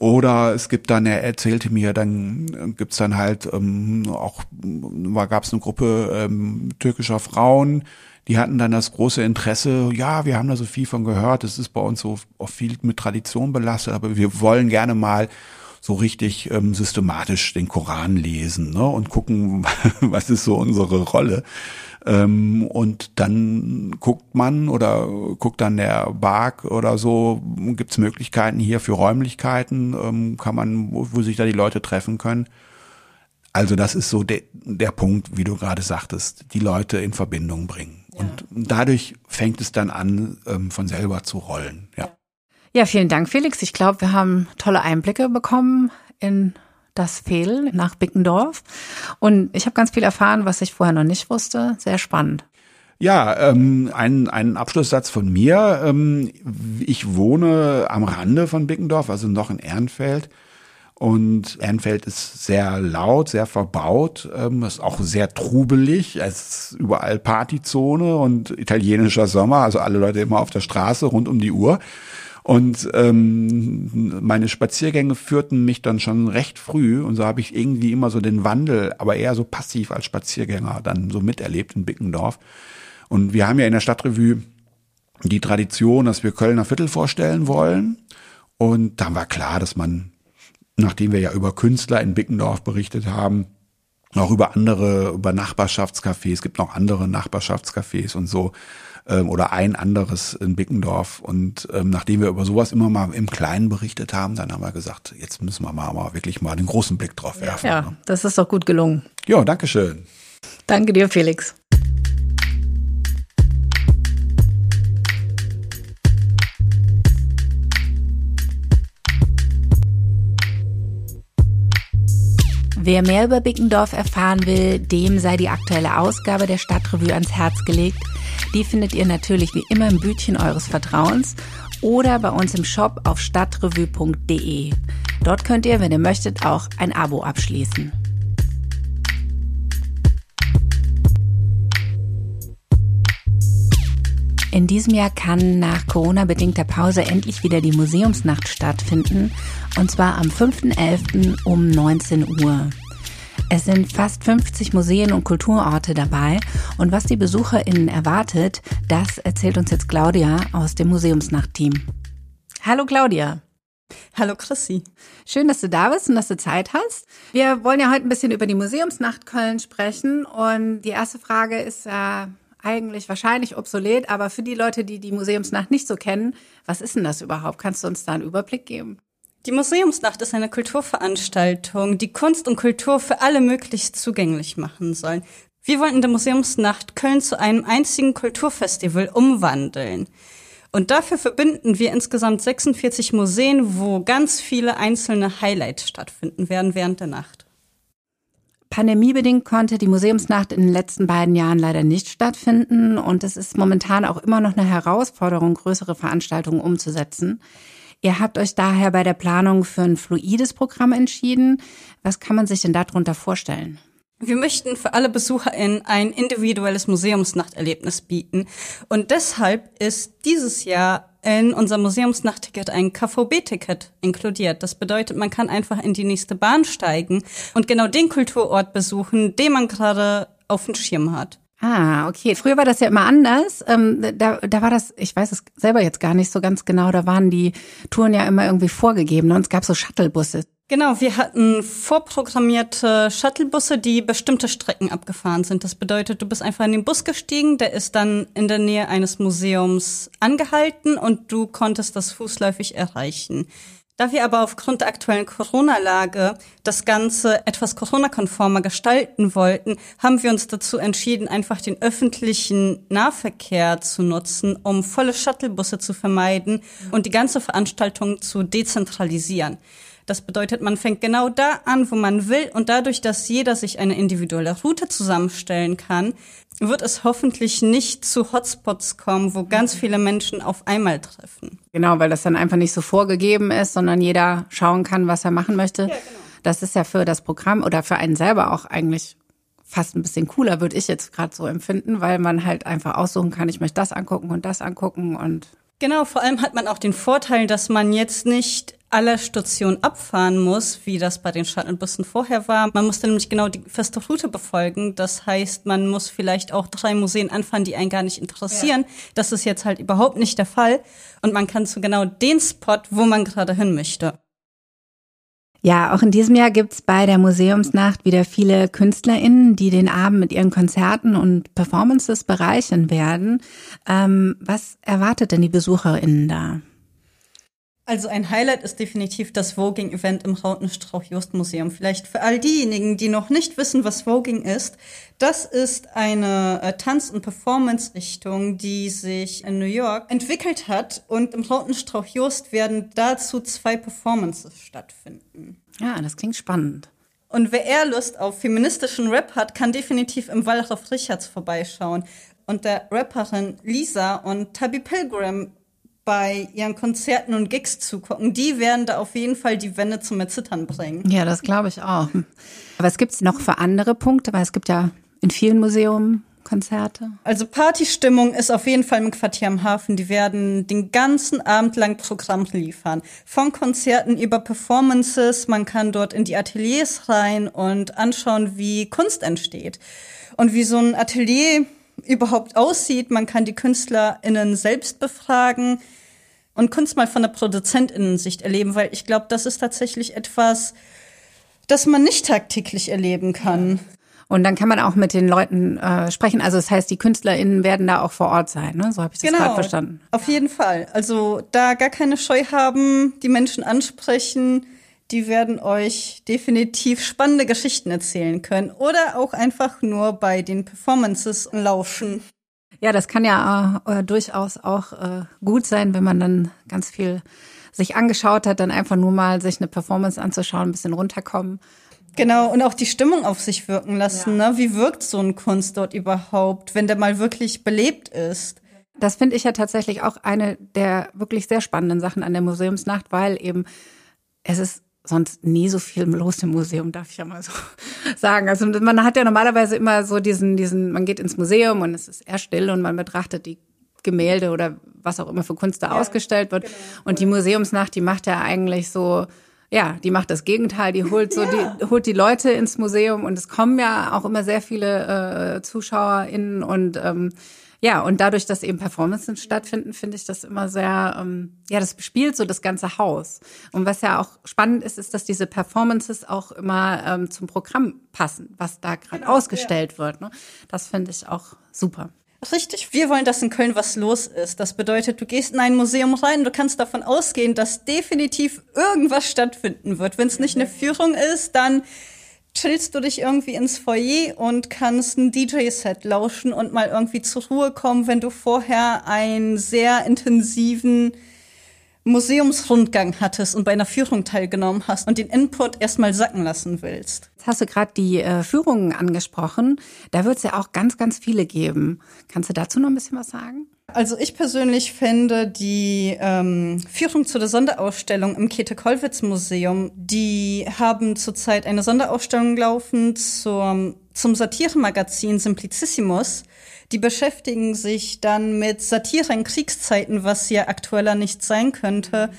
Oder es gibt dann, er erzählte mir, dann gibt's dann halt ähm, auch, gab es eine Gruppe ähm, türkischer Frauen, die hatten dann das große Interesse, ja, wir haben da so viel von gehört, es ist bei uns so viel mit Tradition belastet, aber wir wollen gerne mal so richtig ähm, systematisch den Koran lesen ne, und gucken, was ist so unsere Rolle. Ähm, und dann guckt man oder guckt dann der Bark oder so, gibt es Möglichkeiten hier für Räumlichkeiten, ähm, kann man, wo, wo sich da die Leute treffen können. Also das ist so de, der Punkt, wie du gerade sagtest, die Leute in Verbindung bringen. Ja. Und dadurch fängt es dann an, ähm, von selber zu rollen. Ja. ja, vielen Dank, Felix. Ich glaube, wir haben tolle Einblicke bekommen in das Fehl nach Bickendorf. Und ich habe ganz viel erfahren, was ich vorher noch nicht wusste. Sehr spannend. Ja, ähm, ein, ein Abschlusssatz von mir. Ähm, ich wohne am Rande von Bickendorf, also noch in Ehrenfeld. Und Ehrenfeld ist sehr laut, sehr verbaut, ähm, ist auch sehr trubelig. Es ist überall Partyzone und italienischer Sommer, also alle Leute immer auf der Straße rund um die Uhr. Und ähm, meine Spaziergänge führten mich dann schon recht früh und so habe ich irgendwie immer so den Wandel, aber eher so passiv als Spaziergänger dann so miterlebt in Bickendorf. Und wir haben ja in der Stadtrevue die Tradition, dass wir Kölner Viertel vorstellen wollen. Und dann war klar, dass man nachdem wir ja über Künstler in Bickendorf berichtet haben, auch über andere, über Nachbarschaftscafés, es gibt noch andere Nachbarschaftscafés und so, ähm, oder ein anderes in Bickendorf. Und ähm, nachdem wir über sowas immer mal im Kleinen berichtet haben, dann haben wir gesagt, jetzt müssen wir mal, mal wirklich mal den großen Blick drauf werfen. Ja, ne? das ist doch gut gelungen. Ja, danke schön. Danke dir, Felix. Wer mehr über Bickendorf erfahren will, dem sei die aktuelle Ausgabe der Stadtrevue ans Herz gelegt. Die findet ihr natürlich wie immer im Bütchen eures Vertrauens oder bei uns im Shop auf stadtrevue.de. Dort könnt ihr, wenn ihr möchtet, auch ein Abo abschließen. In diesem Jahr kann nach Corona-bedingter Pause endlich wieder die Museumsnacht stattfinden, und zwar am 5.11. um 19 Uhr. Es sind fast 50 Museen und Kulturorte dabei und was die BesucherInnen erwartet, das erzählt uns jetzt Claudia aus dem Museumsnacht-Team. Hallo Claudia. Hallo Chrissy. Schön, dass du da bist und dass du Zeit hast. Wir wollen ja heute ein bisschen über die Museumsnacht Köln sprechen und die erste Frage ist ja, eigentlich wahrscheinlich obsolet, aber für die Leute, die die Museumsnacht nicht so kennen, was ist denn das überhaupt? Kannst du uns da einen Überblick geben? Die Museumsnacht ist eine Kulturveranstaltung, die Kunst und Kultur für alle möglichst zugänglich machen soll. Wir wollten in der Museumsnacht Köln zu einem einzigen Kulturfestival umwandeln. Und dafür verbinden wir insgesamt 46 Museen, wo ganz viele einzelne Highlights stattfinden werden während der Nacht. Pandemiebedingt konnte die Museumsnacht in den letzten beiden Jahren leider nicht stattfinden und es ist momentan auch immer noch eine Herausforderung, größere Veranstaltungen umzusetzen. Ihr habt euch daher bei der Planung für ein fluides Programm entschieden. Was kann man sich denn darunter vorstellen? Wir möchten für alle BesucherInnen ein individuelles Museumsnachterlebnis bieten. Und deshalb ist dieses Jahr in unser Museumsnachtticket ein KVB-Ticket inkludiert. Das bedeutet, man kann einfach in die nächste Bahn steigen und genau den Kulturort besuchen, den man gerade auf dem Schirm hat. Ah, okay. Früher war das ja immer anders. Ähm, da, da war das, ich weiß es selber jetzt gar nicht so ganz genau, da waren die Touren ja immer irgendwie vorgegeben und es gab so Shuttlebusse. Genau, wir hatten vorprogrammierte Shuttlebusse, die bestimmte Strecken abgefahren sind. Das bedeutet, du bist einfach in den Bus gestiegen, der ist dann in der Nähe eines Museums angehalten und du konntest das fußläufig erreichen. Da wir aber aufgrund der aktuellen Corona-Lage das Ganze etwas Corona-konformer gestalten wollten, haben wir uns dazu entschieden, einfach den öffentlichen Nahverkehr zu nutzen, um volle Shuttlebusse zu vermeiden und die ganze Veranstaltung zu dezentralisieren. Das bedeutet, man fängt genau da an, wo man will und dadurch, dass jeder sich eine individuelle Route zusammenstellen kann, wird es hoffentlich nicht zu Hotspots kommen, wo ganz viele Menschen auf einmal treffen. Genau, weil das dann einfach nicht so vorgegeben ist, sondern jeder schauen kann, was er machen möchte. Ja, genau. Das ist ja für das Programm oder für einen selber auch eigentlich fast ein bisschen cooler, würde ich jetzt gerade so empfinden, weil man halt einfach aussuchen kann, ich möchte das angucken und das angucken und Genau, vor allem hat man auch den Vorteil, dass man jetzt nicht alle Stationen abfahren muss, wie das bei den Shuttlebussen vorher war. Man musste nämlich genau die feste Route befolgen. Das heißt, man muss vielleicht auch drei Museen anfahren, die einen gar nicht interessieren. Ja. Das ist jetzt halt überhaupt nicht der Fall. Und man kann zu genau den Spot, wo man gerade hin möchte. Ja, auch in diesem Jahr gibt's bei der Museumsnacht wieder viele KünstlerInnen, die den Abend mit ihren Konzerten und Performances bereichern werden. Ähm, was erwartet denn die BesucherInnen da? Also ein Highlight ist definitiv das Voging-Event im Rautenstrauch-Jost-Museum. Vielleicht für all diejenigen, die noch nicht wissen, was Voging ist. Das ist eine äh, Tanz- und Performance-Richtung, die sich in New York entwickelt hat. Und im Rautenstrauch-Jost werden dazu zwei Performances stattfinden. Ja, das klingt spannend. Und wer eher Lust auf feministischen Rap hat, kann definitiv im Wallraff Richards vorbeischauen. Und der Rapperin Lisa und Tabby Pilgrim bei ihren Konzerten und Gigs zugucken, die werden da auf jeden Fall die Wände zum Erzittern bringen. Ja, das glaube ich auch. Aber es gibt noch für andere Punkte, weil es gibt ja in vielen Museen Konzerte? Also Partystimmung ist auf jeden Fall im Quartier am Hafen. Die werden den ganzen Abend lang Programm liefern. Von Konzerten über Performances. Man kann dort in die Ateliers rein und anschauen, wie Kunst entsteht. Und wie so ein Atelier überhaupt aussieht. Man kann die KünstlerInnen selbst befragen und Kunst mal von der ProduzentInnen-Sicht erleben, weil ich glaube, das ist tatsächlich etwas, das man nicht tagtäglich erleben kann. Und dann kann man auch mit den Leuten äh, sprechen. Also das heißt, die KünstlerInnen werden da auch vor Ort sein, ne? So habe ich das genau, gerade verstanden. Auf jeden Fall. Also da gar keine Scheu haben, die Menschen ansprechen, die werden euch definitiv spannende Geschichten erzählen können oder auch einfach nur bei den Performances lauschen. Ja, das kann ja äh, durchaus auch äh, gut sein, wenn man dann ganz viel sich angeschaut hat, dann einfach nur mal sich eine Performance anzuschauen, ein bisschen runterkommen. Genau, und auch die Stimmung auf sich wirken lassen. Ja. Ne? Wie wirkt so ein Kunst dort überhaupt, wenn der mal wirklich belebt ist? Das finde ich ja tatsächlich auch eine der wirklich sehr spannenden Sachen an der Museumsnacht, weil eben es ist sonst nie so viel los im Museum, darf ich ja mal so sagen. Also man hat ja normalerweise immer so diesen, diesen, man geht ins Museum und es ist eher still und man betrachtet die Gemälde oder was auch immer für Kunst da ja, ausgestellt wird. Genau. Und die Museumsnacht, die macht ja eigentlich so, ja, die macht das Gegenteil, die holt so, ja. die holt die Leute ins Museum und es kommen ja auch immer sehr viele äh, ZuschauerInnen und ähm, ja, und dadurch, dass eben Performances stattfinden, finde ich das immer sehr, ähm, ja, das bespielt so das ganze Haus. Und was ja auch spannend ist, ist, dass diese Performances auch immer ähm, zum Programm passen, was da gerade genau, ausgestellt ja. wird. Ne? Das finde ich auch super. Richtig, wir wollen, dass in Köln was los ist. Das bedeutet, du gehst in ein Museum rein, du kannst davon ausgehen, dass definitiv irgendwas stattfinden wird. Wenn es nicht eine Führung ist, dann chillst du dich irgendwie ins Foyer und kannst ein DJ-Set lauschen und mal irgendwie zur Ruhe kommen, wenn du vorher einen sehr intensiven Museumsrundgang hattest und bei einer Führung teilgenommen hast und den Input erstmal sacken lassen willst. Jetzt hast du gerade die äh, Führungen angesprochen. Da wird es ja auch ganz, ganz viele geben. Kannst du dazu noch ein bisschen was sagen? Also ich persönlich finde die ähm, Führung zu der Sonderausstellung im Käthe-Kollwitz-Museum, die haben zurzeit eine Sonderausstellung laufen zum, zum Satiremagazin Simplicissimus. Die beschäftigen sich dann mit Satire in Kriegszeiten, was ja aktueller nicht sein könnte.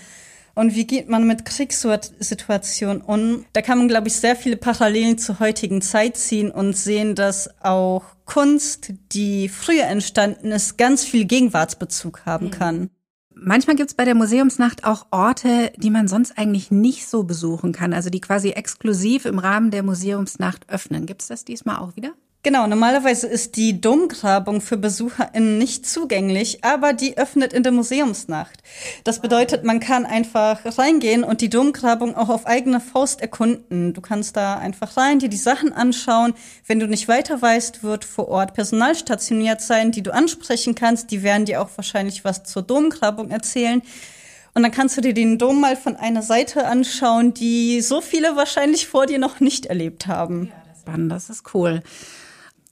Und wie geht man mit Kriegssituationen um? Da kann man, glaube ich, sehr viele Parallelen zur heutigen Zeit ziehen und sehen, dass auch Kunst, die früher entstanden ist, ganz viel Gegenwartsbezug haben mhm. kann. Manchmal gibt's bei der Museumsnacht auch Orte, die man sonst eigentlich nicht so besuchen kann, also die quasi exklusiv im Rahmen der Museumsnacht öffnen. Gibt's das diesmal auch wieder? Genau, normalerweise ist die Domgrabung für BesucherInnen nicht zugänglich, aber die öffnet in der Museumsnacht. Das bedeutet, man kann einfach reingehen und die Domgrabung auch auf eigene Faust erkunden. Du kannst da einfach rein, dir die Sachen anschauen. Wenn du nicht weiter weißt, wird vor Ort Personal stationiert sein, die du ansprechen kannst. Die werden dir auch wahrscheinlich was zur Domgrabung erzählen. Und dann kannst du dir den Dom mal von einer Seite anschauen, die so viele wahrscheinlich vor dir noch nicht erlebt haben. Spannend, das ist cool.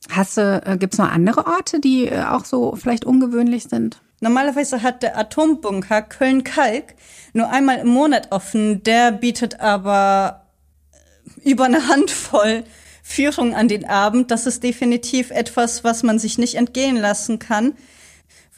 Hast du, äh, gibt's noch andere Orte, die äh, auch so vielleicht ungewöhnlich sind? Normalerweise hat der Atombunker Köln-Kalk nur einmal im Monat offen. Der bietet aber äh, über eine Handvoll Führungen an den Abend. Das ist definitiv etwas, was man sich nicht entgehen lassen kann,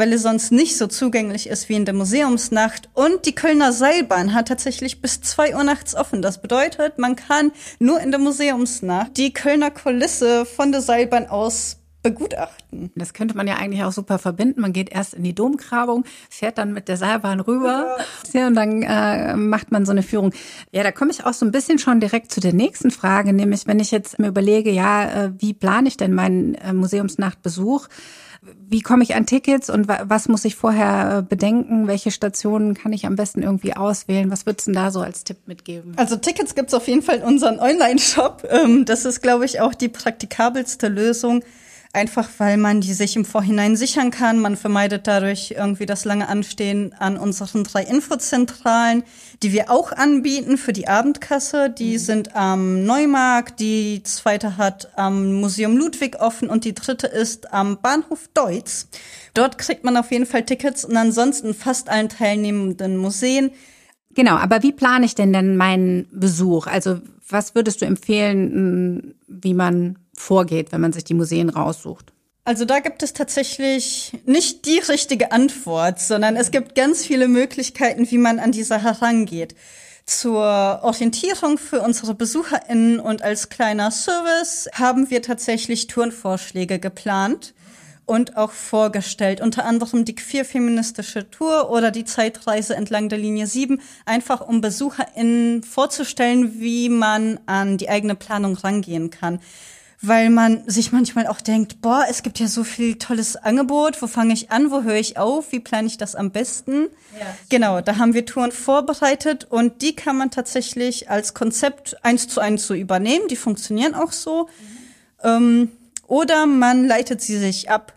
weil es sonst nicht so zugänglich ist wie in der Museumsnacht. Und die Kölner Seilbahn hat tatsächlich bis zwei Uhr nachts offen. Das bedeutet, man kann nur in der Museumsnacht die Kölner Kulisse von der Seilbahn aus begutachten. Das könnte man ja eigentlich auch super verbinden. Man geht erst in die Domgrabung, fährt dann mit der Seilbahn rüber ja. und dann äh, macht man so eine Führung. Ja, da komme ich auch so ein bisschen schon direkt zu der nächsten Frage, nämlich wenn ich jetzt mir überlege, ja, äh, wie plane ich denn meinen äh, Museumsnachtbesuch? Wie komme ich an Tickets und was muss ich vorher äh, bedenken? Welche Stationen kann ich am besten irgendwie auswählen? Was würdest du denn da so als Tipp mitgeben? Also Tickets gibt's auf jeden Fall in unserem Online-Shop. Ähm, das ist, glaube ich, auch die praktikabelste Lösung einfach weil man die sich im Vorhinein sichern kann. Man vermeidet dadurch irgendwie das lange Anstehen an unseren drei Infozentralen, die wir auch anbieten für die Abendkasse. Die mhm. sind am Neumarkt, die zweite hat am Museum Ludwig offen und die dritte ist am Bahnhof Deutz. Dort kriegt man auf jeden Fall Tickets und ansonsten fast allen teilnehmenden Museen. Genau, aber wie plane ich denn denn meinen Besuch? Also was würdest du empfehlen, wie man vorgeht, wenn man sich die Museen raussucht? Also da gibt es tatsächlich nicht die richtige Antwort, sondern es gibt ganz viele Möglichkeiten, wie man an diese herangeht. Zur Orientierung für unsere BesucherInnen und als kleiner Service haben wir tatsächlich Tourenvorschläge geplant und auch vorgestellt. Unter anderem die queer-feministische Tour oder die Zeitreise entlang der Linie 7, einfach um BesucherInnen vorzustellen, wie man an die eigene Planung rangehen kann weil man sich manchmal auch denkt, boah, es gibt ja so viel tolles Angebot, wo fange ich an, wo höre ich auf, wie plane ich das am besten? Ja. Genau, da haben wir Touren vorbereitet und die kann man tatsächlich als Konzept eins zu eins so übernehmen, die funktionieren auch so. Mhm. Ähm, oder man leitet sie sich ab.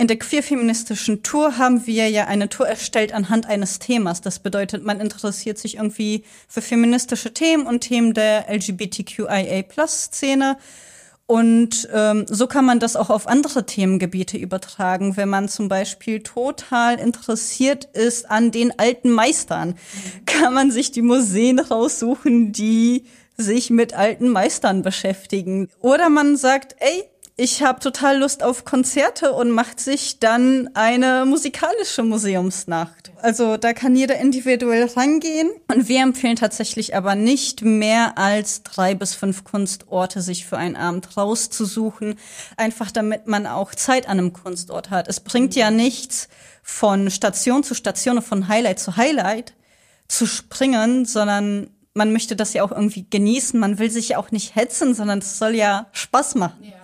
In der queer-feministischen Tour haben wir ja eine Tour erstellt anhand eines Themas. Das bedeutet, man interessiert sich irgendwie für feministische Themen und Themen der LGBTQIA-Plus-Szene. Und ähm, so kann man das auch auf andere Themengebiete übertragen. Wenn man zum Beispiel total interessiert ist an den alten Meistern, kann man sich die Museen raussuchen, die sich mit alten Meistern beschäftigen. Oder man sagt, ey, ich habe total Lust auf Konzerte und macht sich dann eine musikalische Museumsnacht. Also da kann jeder individuell rangehen. Und wir empfehlen tatsächlich aber nicht mehr als drei bis fünf Kunstorte sich für einen Abend rauszusuchen. Einfach damit man auch Zeit an einem Kunstort hat. Es bringt ja nichts von Station zu Station und von Highlight zu Highlight zu springen, sondern man möchte das ja auch irgendwie genießen. Man will sich ja auch nicht hetzen, sondern es soll ja Spaß machen. Ja.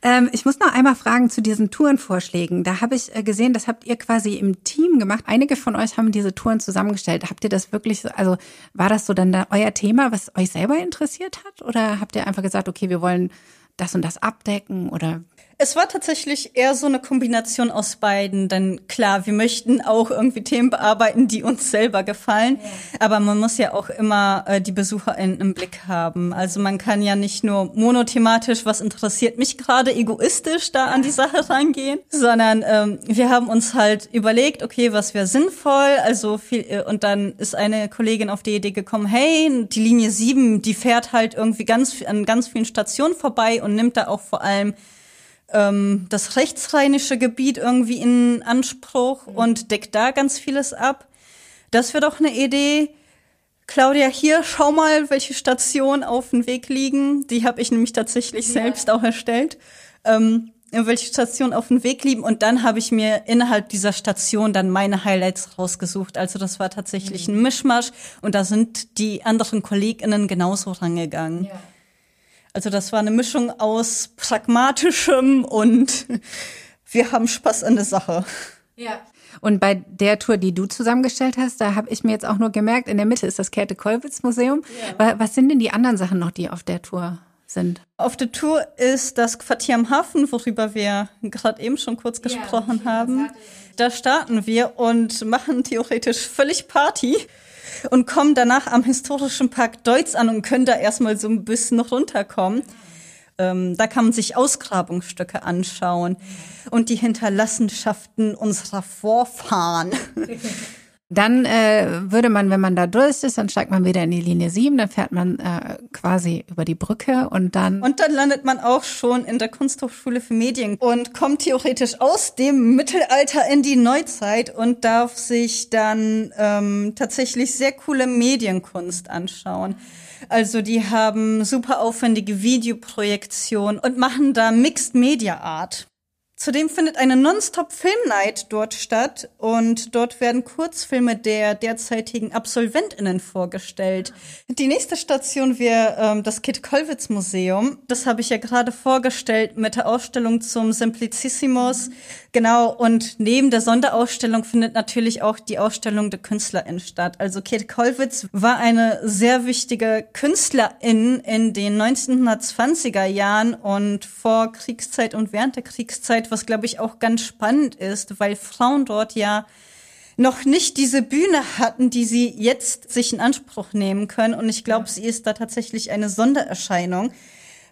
Ähm, ich muss noch einmal fragen zu diesen Tourenvorschlägen. Da habe ich äh, gesehen, das habt ihr quasi im Team gemacht. Einige von euch haben diese Touren zusammengestellt. Habt ihr das wirklich, also war das so dann da euer Thema, was euch selber interessiert hat? Oder habt ihr einfach gesagt, okay, wir wollen das und das abdecken oder es war tatsächlich eher so eine Kombination aus beiden. Denn klar, wir möchten auch irgendwie Themen bearbeiten, die uns selber gefallen. Ja. Aber man muss ja auch immer äh, die BesucherInnen im Blick haben. Also man kann ja nicht nur monothematisch, was interessiert mich gerade, egoistisch da an die Sache rangehen, sondern ähm, wir haben uns halt überlegt, okay, was wäre sinnvoll? Also viel, äh, und dann ist eine Kollegin auf die Idee gekommen, hey, die Linie 7, die fährt halt irgendwie ganz an ganz vielen Stationen vorbei und nimmt da auch vor allem ähm, das rechtsrheinische Gebiet irgendwie in Anspruch mhm. und deckt da ganz vieles ab. Das wäre doch eine Idee. Claudia, hier schau mal, welche Stationen auf dem Weg liegen. Die habe ich nämlich tatsächlich ja. selbst auch erstellt. Ähm, welche Stationen auf dem Weg liegen und dann habe ich mir innerhalb dieser Station dann meine Highlights rausgesucht. Also das war tatsächlich mhm. ein Mischmasch und da sind die anderen KollegInnen genauso rangegangen. Ja. Also das war eine Mischung aus pragmatischem und wir haben Spaß an der Sache. Ja. Und bei der Tour, die du zusammengestellt hast, da habe ich mir jetzt auch nur gemerkt, in der Mitte ist das Käthe-Kollwitz-Museum. Ja. Was sind denn die anderen Sachen noch, die auf der Tour sind? Auf der Tour ist das Quartier am Hafen, worüber wir gerade eben schon kurz gesprochen ja, haben. Da starten wir und machen theoretisch völlig Party und kommen danach am historischen Park Deutz an und können da erstmal so ein bisschen runterkommen. Ähm, da kann man sich Ausgrabungsstücke anschauen und die Hinterlassenschaften unserer Vorfahren. Dann äh, würde man, wenn man da durch ist, dann steigt man wieder in die Linie 7, dann fährt man äh, quasi über die Brücke und dann. Und dann landet man auch schon in der Kunsthochschule für Medien und kommt theoretisch aus dem Mittelalter in die Neuzeit und darf sich dann ähm, tatsächlich sehr coole Medienkunst anschauen. Also die haben super aufwendige Videoprojektion und machen da Mixed Media Art. Zudem findet eine Nonstop Film Night dort statt und dort werden Kurzfilme der derzeitigen AbsolventInnen vorgestellt. Die nächste Station wäre ähm, das Kit Kollwitz Museum. Das habe ich ja gerade vorgestellt mit der Ausstellung zum Simplicissimus. Genau, und neben der Sonderausstellung findet natürlich auch die Ausstellung der KünstlerInnen statt. Also Kate Kollwitz war eine sehr wichtige Künstlerin in den 1920er Jahren und vor Kriegszeit und während der Kriegszeit, was glaube ich auch ganz spannend ist, weil Frauen dort ja noch nicht diese Bühne hatten, die sie jetzt sich in Anspruch nehmen können. Und ich glaube, sie ist da tatsächlich eine Sondererscheinung.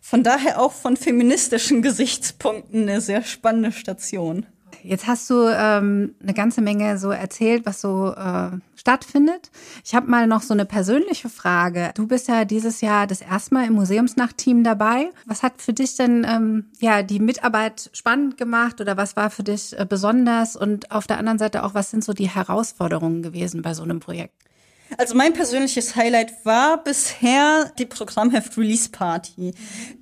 Von daher auch von feministischen Gesichtspunkten eine sehr spannende Station. Jetzt hast du ähm, eine ganze Menge so erzählt, was so äh, stattfindet. Ich habe mal noch so eine persönliche Frage. Du bist ja dieses Jahr das erste Mal im Museumsnachtteam dabei. Was hat für dich denn ähm, ja die Mitarbeit spannend gemacht oder was war für dich äh, besonders? Und auf der anderen Seite auch, was sind so die Herausforderungen gewesen bei so einem Projekt? Also mein persönliches Highlight war bisher die Programmheft Release Party.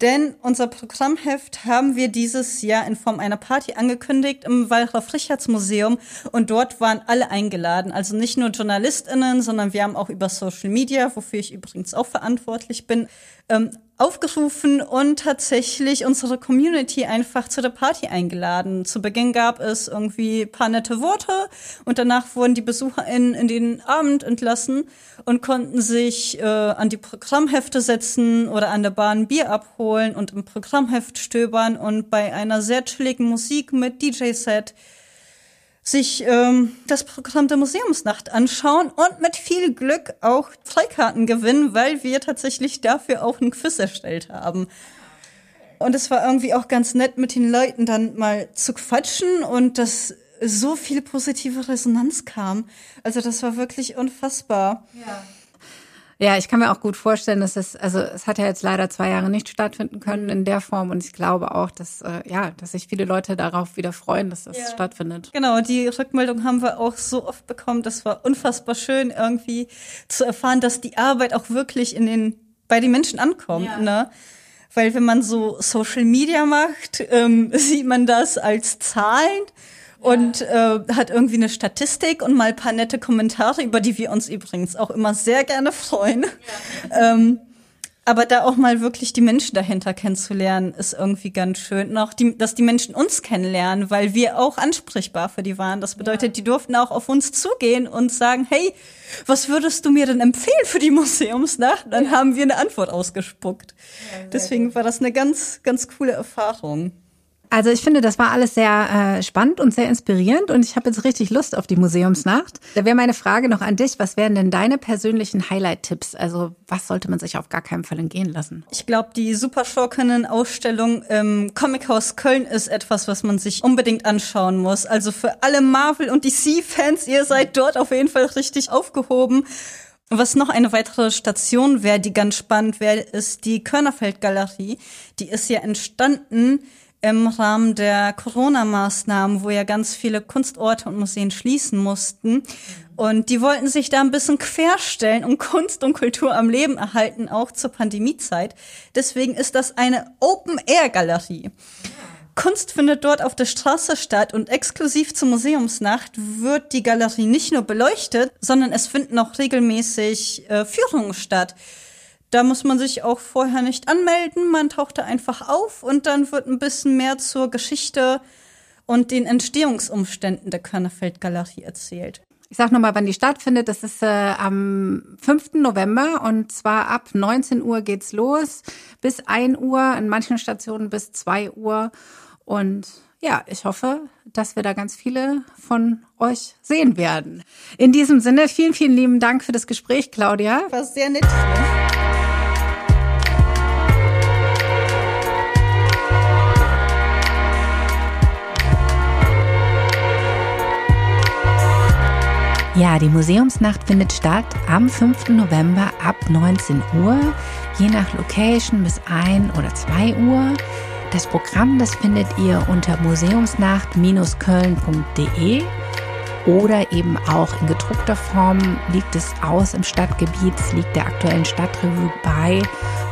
Denn unser Programmheft haben wir dieses Jahr in Form einer Party angekündigt im Wallraf Richards Museum und dort waren alle eingeladen. Also nicht nur JournalistInnen, sondern wir haben auch über Social Media, wofür ich übrigens auch verantwortlich bin, ähm, aufgerufen und tatsächlich unsere Community einfach zu der Party eingeladen. Zu Beginn gab es irgendwie paar nette Worte und danach wurden die BesucherInnen in den Abend entlassen und konnten sich äh, an die Programmhefte setzen oder an der Bahn Bier abholen und im Programmheft stöbern und bei einer sehr chilligen Musik mit DJ-Set sich ähm, das Programm der Museumsnacht anschauen und mit viel Glück auch Freikarten gewinnen, weil wir tatsächlich dafür auch ein Quiz erstellt haben. Und es war irgendwie auch ganz nett, mit den Leuten dann mal zu quatschen und dass so viel positive Resonanz kam. Also das war wirklich unfassbar. Ja. Ja, ich kann mir auch gut vorstellen, dass es, also es hat ja jetzt leider zwei Jahre nicht stattfinden können in der Form und ich glaube auch, dass äh, ja, dass sich viele Leute darauf wieder freuen, dass das ja. stattfindet. Genau, die Rückmeldung haben wir auch so oft bekommen. Das war unfassbar schön, irgendwie zu erfahren, dass die Arbeit auch wirklich in den bei den Menschen ankommt. Ja. Ne? Weil wenn man so Social Media macht, ähm, sieht man das als Zahlen und äh, hat irgendwie eine Statistik und mal ein paar nette Kommentare, über die wir uns übrigens auch immer sehr gerne freuen. Ja. ähm, aber da auch mal wirklich die Menschen dahinter kennenzulernen, ist irgendwie ganz schön. Und auch, die, dass die Menschen uns kennenlernen, weil wir auch ansprechbar für die waren. Das bedeutet, ja. die durften auch auf uns zugehen und sagen, hey, was würdest du mir denn empfehlen für die Museumsnacht? Dann ja. haben wir eine Antwort ausgespuckt. Deswegen war das eine ganz, ganz coole Erfahrung. Also ich finde, das war alles sehr äh, spannend und sehr inspirierend und ich habe jetzt richtig Lust auf die Museumsnacht. Da wäre meine Frage noch an dich, was wären denn deine persönlichen Highlight-Tipps? Also was sollte man sich auf gar keinen Fall entgehen lassen? Ich glaube, die Super Schurkinnen-Ausstellung im Comic-Haus Köln ist etwas, was man sich unbedingt anschauen muss. Also für alle Marvel- und DC-Fans, ihr seid dort auf jeden Fall richtig aufgehoben. Was noch eine weitere Station wäre, die ganz spannend wäre, ist die Körnerfeld-Galerie. Die ist ja entstanden im Rahmen der Corona-Maßnahmen, wo ja ganz viele Kunstorte und Museen schließen mussten. Und die wollten sich da ein bisschen querstellen und Kunst und Kultur am Leben erhalten, auch zur Pandemiezeit. Deswegen ist das eine Open-Air-Galerie. Kunst findet dort auf der Straße statt und exklusiv zur Museumsnacht wird die Galerie nicht nur beleuchtet, sondern es finden auch regelmäßig äh, Führungen statt. Da muss man sich auch vorher nicht anmelden. Man taucht da einfach auf und dann wird ein bisschen mehr zur Geschichte und den Entstehungsumständen der Körnerfeld-Galerie erzählt. Ich sage nochmal, wann die stattfindet. Das ist äh, am 5. November und zwar ab 19 Uhr geht's los bis 1 Uhr, in manchen Stationen bis 2 Uhr. Und ja, ich hoffe, dass wir da ganz viele von euch sehen werden. In diesem Sinne, vielen, vielen lieben Dank für das Gespräch, Claudia. War sehr nett. Ja, die Museumsnacht findet statt am 5. November ab 19 Uhr, je nach Location bis 1 oder 2 Uhr. Das Programm, das findet ihr unter museumsnacht-köln.de oder eben auch in gedruckter Form liegt es aus im Stadtgebiet, liegt der aktuellen Stadtrevue bei.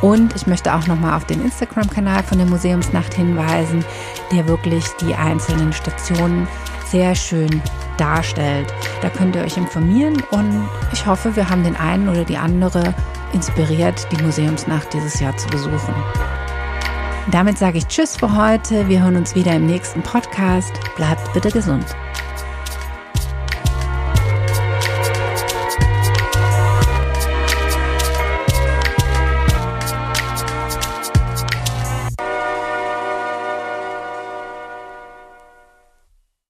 Und ich möchte auch nochmal auf den Instagram-Kanal von der Museumsnacht hinweisen, der wirklich die einzelnen Stationen sehr schön darstellt. Da könnt ihr euch informieren und ich hoffe, wir haben den einen oder die andere inspiriert, die Museumsnacht dieses Jahr zu besuchen. Damit sage ich Tschüss für heute. Wir hören uns wieder im nächsten Podcast. Bleibt bitte gesund.